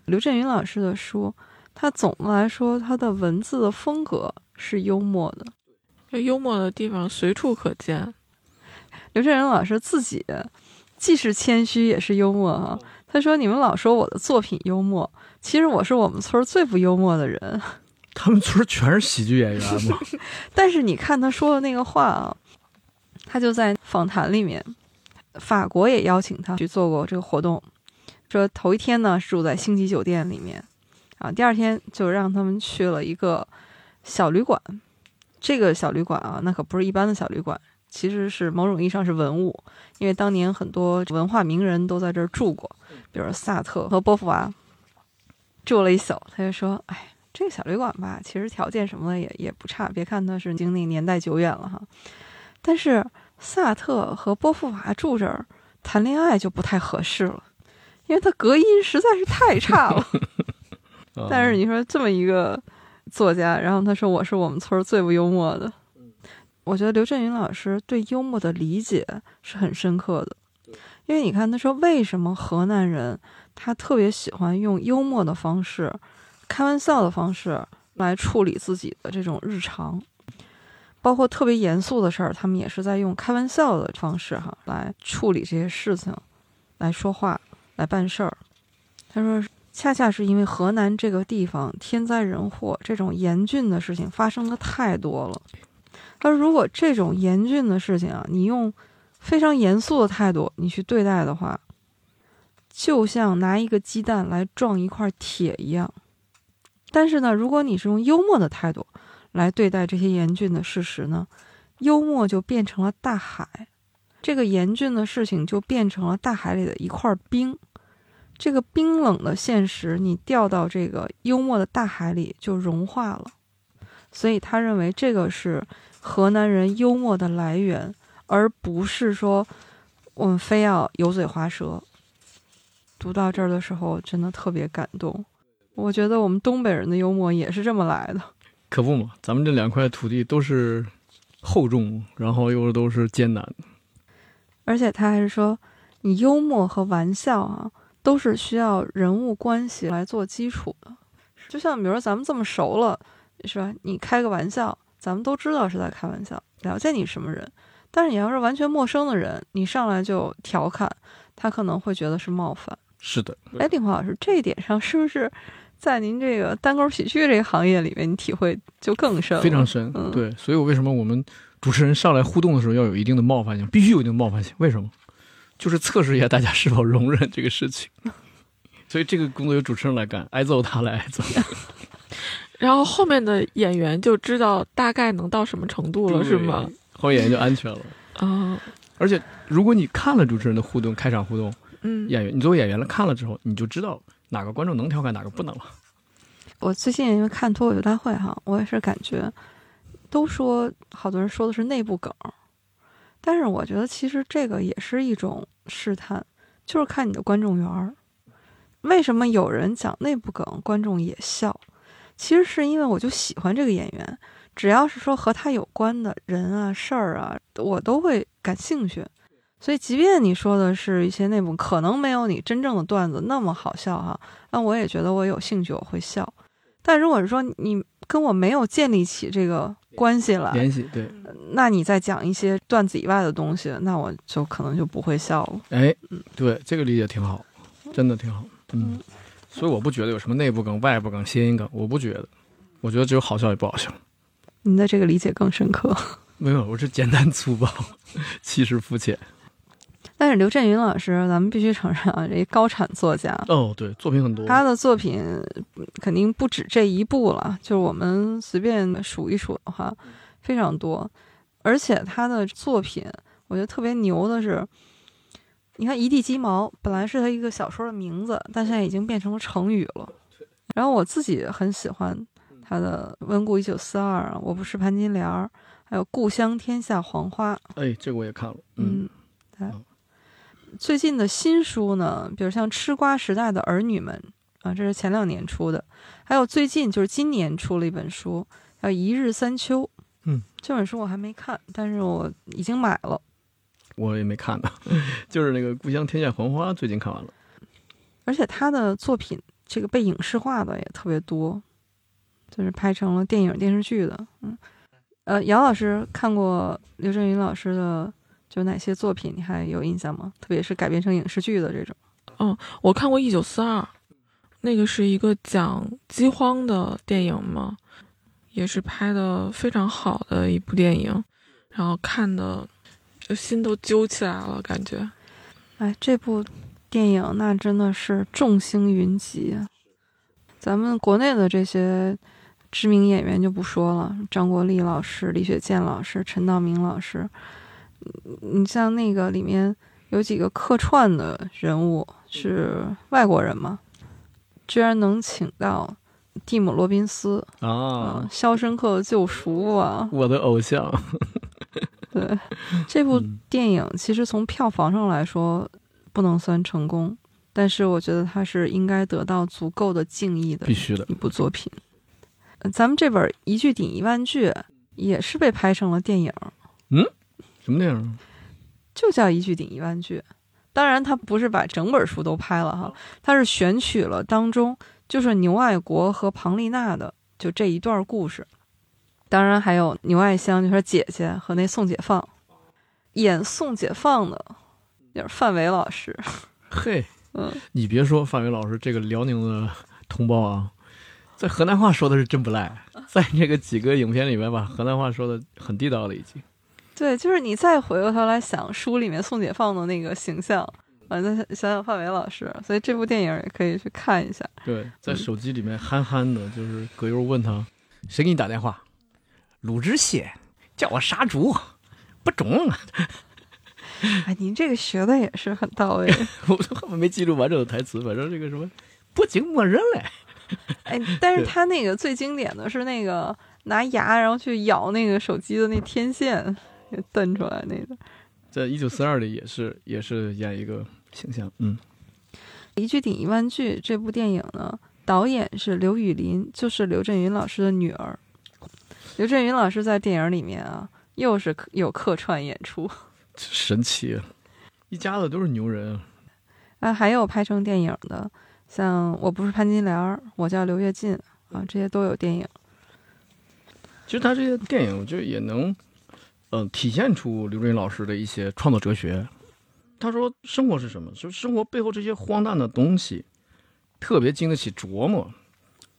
刘震云老师的书，他总的来说，他的文字的风格是幽默的，这幽默的地方随处可见。刘震云老师自己既是谦虚，也是幽默啊。他说：“你们老说我的作品幽默，其实我是我们村最不幽默的人。他们村全是喜剧演员吗？但是你看他说的那个话啊，他就在访谈里面，法国也邀请他去做过这个活动，说头一天呢是住在星级酒店里面，啊，第二天就让他们去了一个小旅馆。这个小旅馆啊，那可不是一般的小旅馆。”其实是某种意义上是文物，因为当年很多文化名人都在这儿住过，比如萨特和波伏娃住了一宿。他就说：“哎，这个小旅馆吧，其实条件什么的也也不差。别看它是经历年代久远了哈，但是萨特和波伏娃住这儿谈恋爱就不太合适了，因为他隔音实在是太差了。啊 但是你说这么一个作家，然后他说我是我们村最不幽默的，我觉得刘震云老师对幽默的理解是很深刻的，因为你看他说为什么河南人他特别喜欢用幽默的方式、开玩笑的方式来处理自己的这种日常，包括特别严肃的事儿，他们也是在用开玩笑的方式哈来处理这些事情，来说话、来办事儿。他说。恰恰是因为河南这个地方天灾人祸这种严峻的事情发生的太多了，他说如果这种严峻的事情啊，你用非常严肃的态度你去对待的话，就像拿一个鸡蛋来撞一块铁一样。但是呢，如果你是用幽默的态度来对待这些严峻的事实呢，幽默就变成了大海，这个严峻的事情就变成了大海里的一块冰。这个冰冷的现实，你掉到这个幽默的大海里就融化了，所以他认为这个是河南人幽默的来源，而不是说我们非要油嘴滑舌。读到这儿的时候，真的特别感动。我觉得我们东北人的幽默也是这么来的。可不嘛，咱们这两块土地都是厚重，然后又都是艰难。而且他还是说，你幽默和玩笑啊。都是需要人物关系来做基础的，就像比如说咱们这么熟了，是吧？你开个玩笑，咱们都知道是在开玩笑，了解你什么人。但是你要是完全陌生的人，你上来就调侃，他可能会觉得是冒犯。是的，哎，丁华老师，这一点上是不是在您这个单口喜剧这个行业里面，你体会就更深？非常深。嗯、对，所以我为什么我们主持人上来互动的时候要有一定的冒犯性，必须有一定的冒犯性？为什么？就是测试一下大家是否容忍这个事情，所以这个工作由主持人来干，挨揍他来挨揍。然后后面的演员就知道大概能到什么程度了，是吗？后面演员就安全了啊！而且如果你看了主持人的互动、开场互动，嗯，演员你作为演员了看了之后，你就知道哪个观众能调侃，哪个不能了。我最近因为看脱口秀大会哈，我也是感觉，都说好多人说的是内部梗。但是我觉得，其实这个也是一种试探，就是看你的观众缘儿。为什么有人讲内部梗，观众也笑？其实是因为我就喜欢这个演员，只要是说和他有关的人啊、事儿啊，我都会感兴趣。所以，即便你说的是一些内部，可能没有你真正的段子那么好笑哈，那我也觉得我有兴趣，我会笑。但如果是说你跟我没有建立起这个关系了联系，对，那你再讲一些段子以外的东西，那我就可能就不会笑了。哎，对，这个理解挺好，真的挺好。嗯，所以我不觉得有什么内部梗、外部梗、谐音梗，我不觉得，我觉得只有好笑与不好笑。您的这个理解更深刻。没有，我是简单粗暴，其实肤浅。但是刘震云老师，咱们必须承认啊，这高产作家哦，对，作品很多，他的作品肯定不止这一部了。就是我们随便数一数的话，非常多。而且他的作品，我觉得特别牛的是，你看《一地鸡毛》本来是他一个小说的名字，但现在已经变成了成语了。然后我自己很喜欢他的《温故一九四二》啊，《我不是潘金莲》，还有《故乡天下黄花》。哎，这个我也看了。嗯，对。最近的新书呢，比如像《吃瓜时代的儿女们》啊，这是前两年出的，还有最近就是今年出了一本书，叫《一日三秋》。嗯，这本书我还没看，但是我已经买了。我也没看呢，就是那个《故乡天下黄花》，最近看完了。而且他的作品这个被影视化的也特别多，就是拍成了电影、电视剧的。嗯，呃，姚老师看过刘震云老师的。就哪些作品你还有印象吗？特别是改编成影视剧的这种。嗯，我看过《一九四二》，那个是一个讲饥荒的电影嘛，也是拍的非常好的一部电影，然后看的就心都揪起来了，感觉。哎，这部电影那真的是众星云集，咱们国内的这些知名演员就不说了，张国立老师、李雪健老师、陈道明老师。你像那个里面有几个客串的人物是外国人嘛？居然能请到蒂姆·罗宾斯啊，《肖申克的救赎》啊，我的偶像。对，这部电影其实从票房上来说不能算成功，但是我觉得它是应该得到足够的敬意的必须的一。部作品。呃咱们这本《一句顶一万句》也是被拍成了电影，什么电影？就叫《一句顶一万句》。当然，他不是把整本书都拍了哈，他是选取了当中就是牛爱国和庞丽娜的就这一段故事。当然还有牛爱香，就是姐姐和那宋解放，演宋解放的，就是范伟老师。嘿，嗯，你别说，范伟老师这个辽宁的同胞啊，在河南话说的是真不赖，在这个几个影片里面吧，河南话说的很地道了已经。对，就是你再回过头来想书里面宋解放的那个形象，完，再想想范伟老师，所以这部电影也可以去看一下。对，在手机里面憨憨的，就是葛优问他，谁给你打电话？鲁智谢叫我杀猪，不中啊！哎，您这个学的也是很到位。我后面没记住完整的台词，反正这个什么不经默认嘞。哎，但是他那个最经典的是那个拿牙然后去咬那个手机的那天线，给 瞪出来那个。在一九四二里也是也是演一个形象，嗯，一句顶一万句这部电影呢，导演是刘雨霖，就是刘震云老师的女儿。刘震云老师在电影里面啊，又是客有客串演出。神奇，啊一家子都是牛人啊。啊，还有拍成电影的，像我不是潘金莲，我叫刘跃进啊，这些都有电影。其实他这些电影，我觉得也能，嗯、体现出刘震云老师的一些创作哲学。他说，生活是什么？就是生活背后这些荒诞的东西，特别经得起琢磨。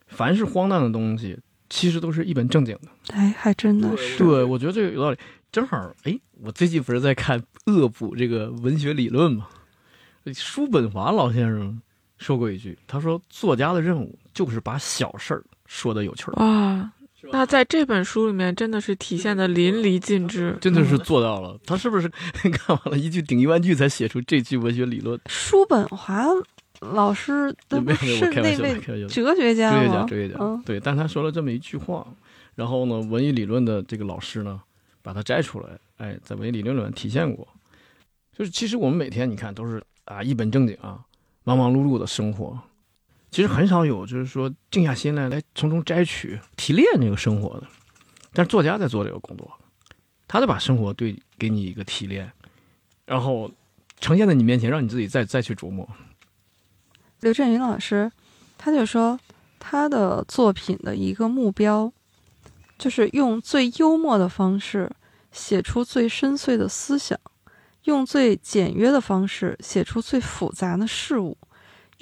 凡是荒诞的东西，其实都是一本正经的。哎，还真的是。对，我觉得这个有道理。正好，哎，我最近不是在看恶补这个文学理论吗？叔本华老先生说过一句，他说：“作家的任务就是把小事儿说的有趣儿。”哇，那在这本书里面真的是体现的淋漓尽致，真的是做到了。他是不是 看完了一句顶一万句才写出这句文学理论？叔本华老师，是那位。哲学家？哲学家，哲学家，嗯对，但他说了这么一句话，然后呢，文艺理论的这个老师呢，把它摘出来，哎，在文艺理论里面体现过，就是其实我们每天你看都是啊一本正经啊，忙忙碌碌的生活，其实很少有就是说静下心来来从中摘取提炼这个生活的，但是作家在做这个工作，他在把生活对给你一个提炼，然后呈现在你面前，让你自己再再去琢磨。刘震云老师，他就说他的作品的一个目标，就是用最幽默的方式写出最深邃的思想，用最简约的方式写出最复杂的事物，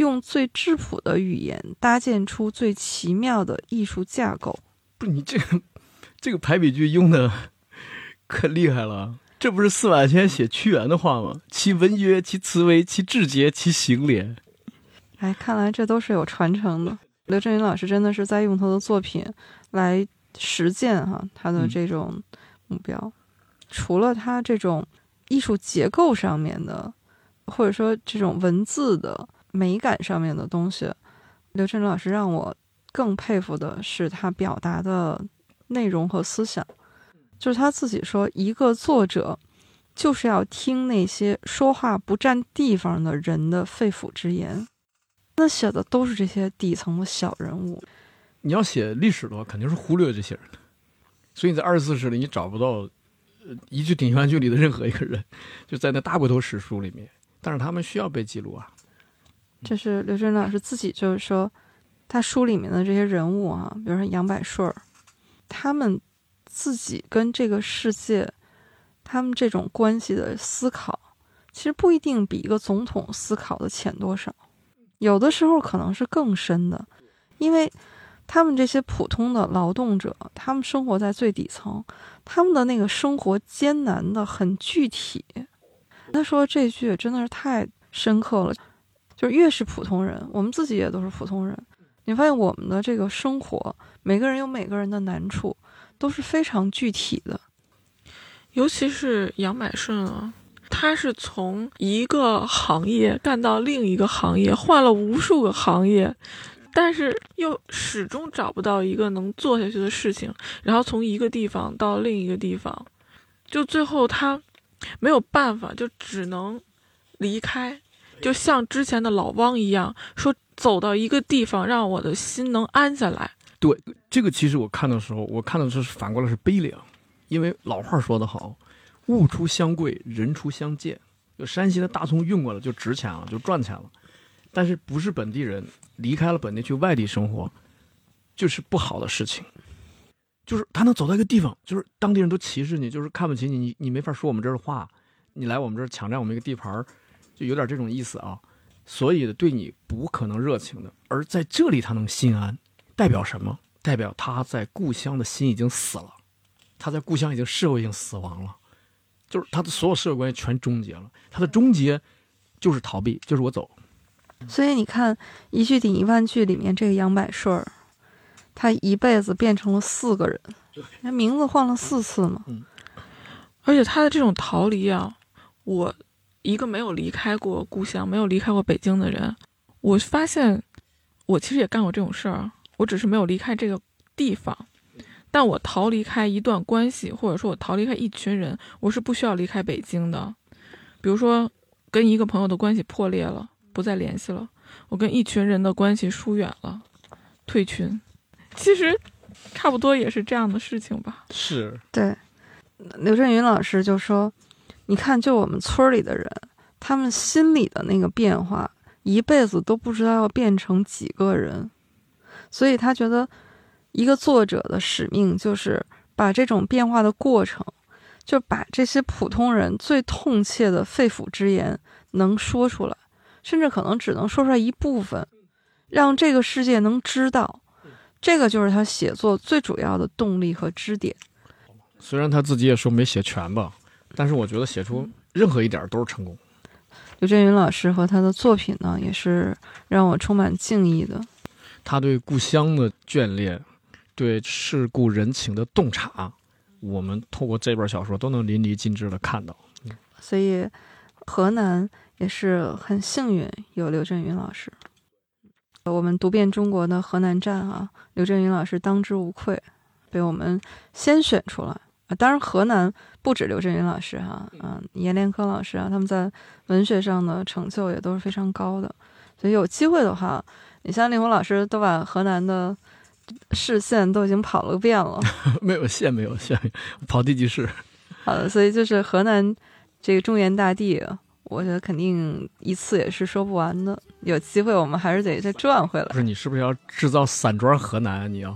用最质朴的语言搭建出最奇妙的艺术架构。不是你这个这个排比句用的 可厉害了，这不是司马迁写屈原的话吗？其文约，其词微，其志节，其行廉。哎，看来这都是有传承的。刘震云老师真的是在用他的作品来实践哈他的嗯这种目标。除了他这种艺术结构上面的，或者说这种文字的美感上面的东西，刘震云老师让我更佩服的是他表达的内容和思想。就是他自己说，一个作者就是要听那些说话不占地方的人的肺腑之言。那写的都是这些底层的小人物，你要写历史的话，肯定是忽略这些人的，所以你在二十四史里你找不到一句顶一万句里的任何一个人，就在那大部头史书里面，但是他们需要被记录啊。这是刘震老师自己就是说，他书里面的这些人物啊，比如说杨百顺儿，他们自己跟这个世界，他们这种关系的思考，其实不一定比一个总统思考的浅多少，有的时候可能是更深的，因为他们这些普通的劳动者，他们生活在最底层，他们的那个生活艰难的很具体。他说这句真的是太深刻了。就越是普通人，我们自己也都是普通人。你发现我们的这个生活，每个人有每个人的难处，都是非常具体的。尤其是杨百顺啊，他是从一个行业干到另一个行业，换了无数个行业，但是又始终找不到一个能做下去的事情，然后从一个地方到另一个地方，就最后他没有办法，就只能离开，就像之前的老汪一样，说走到一个地方，让我的心能安下来。对，这个其实我看的时候，我看的是反过来是悲凉，因为老话说得好，物出相贵，人出相贱。就山西的大葱运过来就值钱了，就赚钱了。但是不是本地人离开了本地去外地生活，就是不好的事情。就是他能走到一个地方，就是当地人都歧视你，就是看不起你，你你没法说我们这儿的话，你来我们这儿抢占我们一个地盘儿，就有点这种意思啊。所以对你不可能热情的，而在这里他能心安，代表什么？代表他在故乡的心已经死了，他在故乡已经社会性死亡了，就是他的所有社会关系全终结了。他的终结就是逃避，就是我走。所以你看，《一句顶一万句》里面这个杨百顺儿，他一辈子变成了四个人，他名字换了四次嘛。而且他的这种逃离啊，我一个没有离开过故乡、没有离开过北京的人，我发现我其实也干过这种事儿，我只是没有离开这个地方，但我逃离开一段关系，或者说我逃离开一群人，我是不需要离开北京的。比如说，跟一个朋友的关系破裂了，不再联系了；我跟一群人的关系疏远了，退群。其实，差不多也是这样的事情吧。是，对，刘震云老师就说：“你看，就我们村里的人，他们心里的那个变化，一辈子都不知道要变成几个人。所以他觉得，一个作者的使命就是把这种变化的过程，就把这些普通人最痛切的肺腑之言能说出来，甚至可能只能说出来一部分，让这个世界能知道。”这个就是他写作最主要的动力和支点。虽然他自己也说没写全吧，但是我觉得写出任何一点都是成功。刘震云老师和他的作品呢，也是让我充满敬意的。他对故乡的眷恋，对世故人情的洞察，我们透过这本小说都能淋漓尽致的看到。所以，河南也是很幸运有刘震云老师。我们读遍中国的河南站啊，刘震云老师当之无愧，被我们先选出来啊。当然，河南不止刘震云老师哈，嗯，阎连科老师啊，他们在文学上的成就也都是非常高的。所以有机会的话，你像令狐老师都把河南的市县都已经跑了个遍了，没有县，没有县，跑地级市。好的，所以就是河南这个中原大地。我觉得肯定一次也是说不完的，有机会我们还是得再转回来。不是你是不是要制造散装河南啊？你要，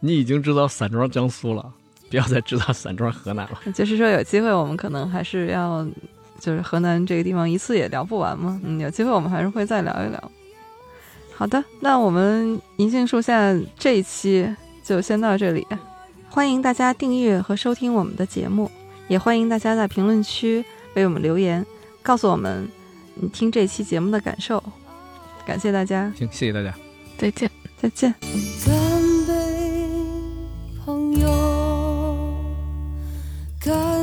你已经制造散装江苏了，不要再制造散装河南了。就是说有机会我们可能还是要，就是河南这个地方一次也聊不完嘛。嗯，有机会我们还是会再聊一聊。好的，那我们银杏树下这一期就先到这里，欢迎大家订阅和收听我们的节目，也欢迎大家在评论区为我们留言。告诉我们你听这期节目的感受，感谢大家，行，谢谢大家，再见，再见。go.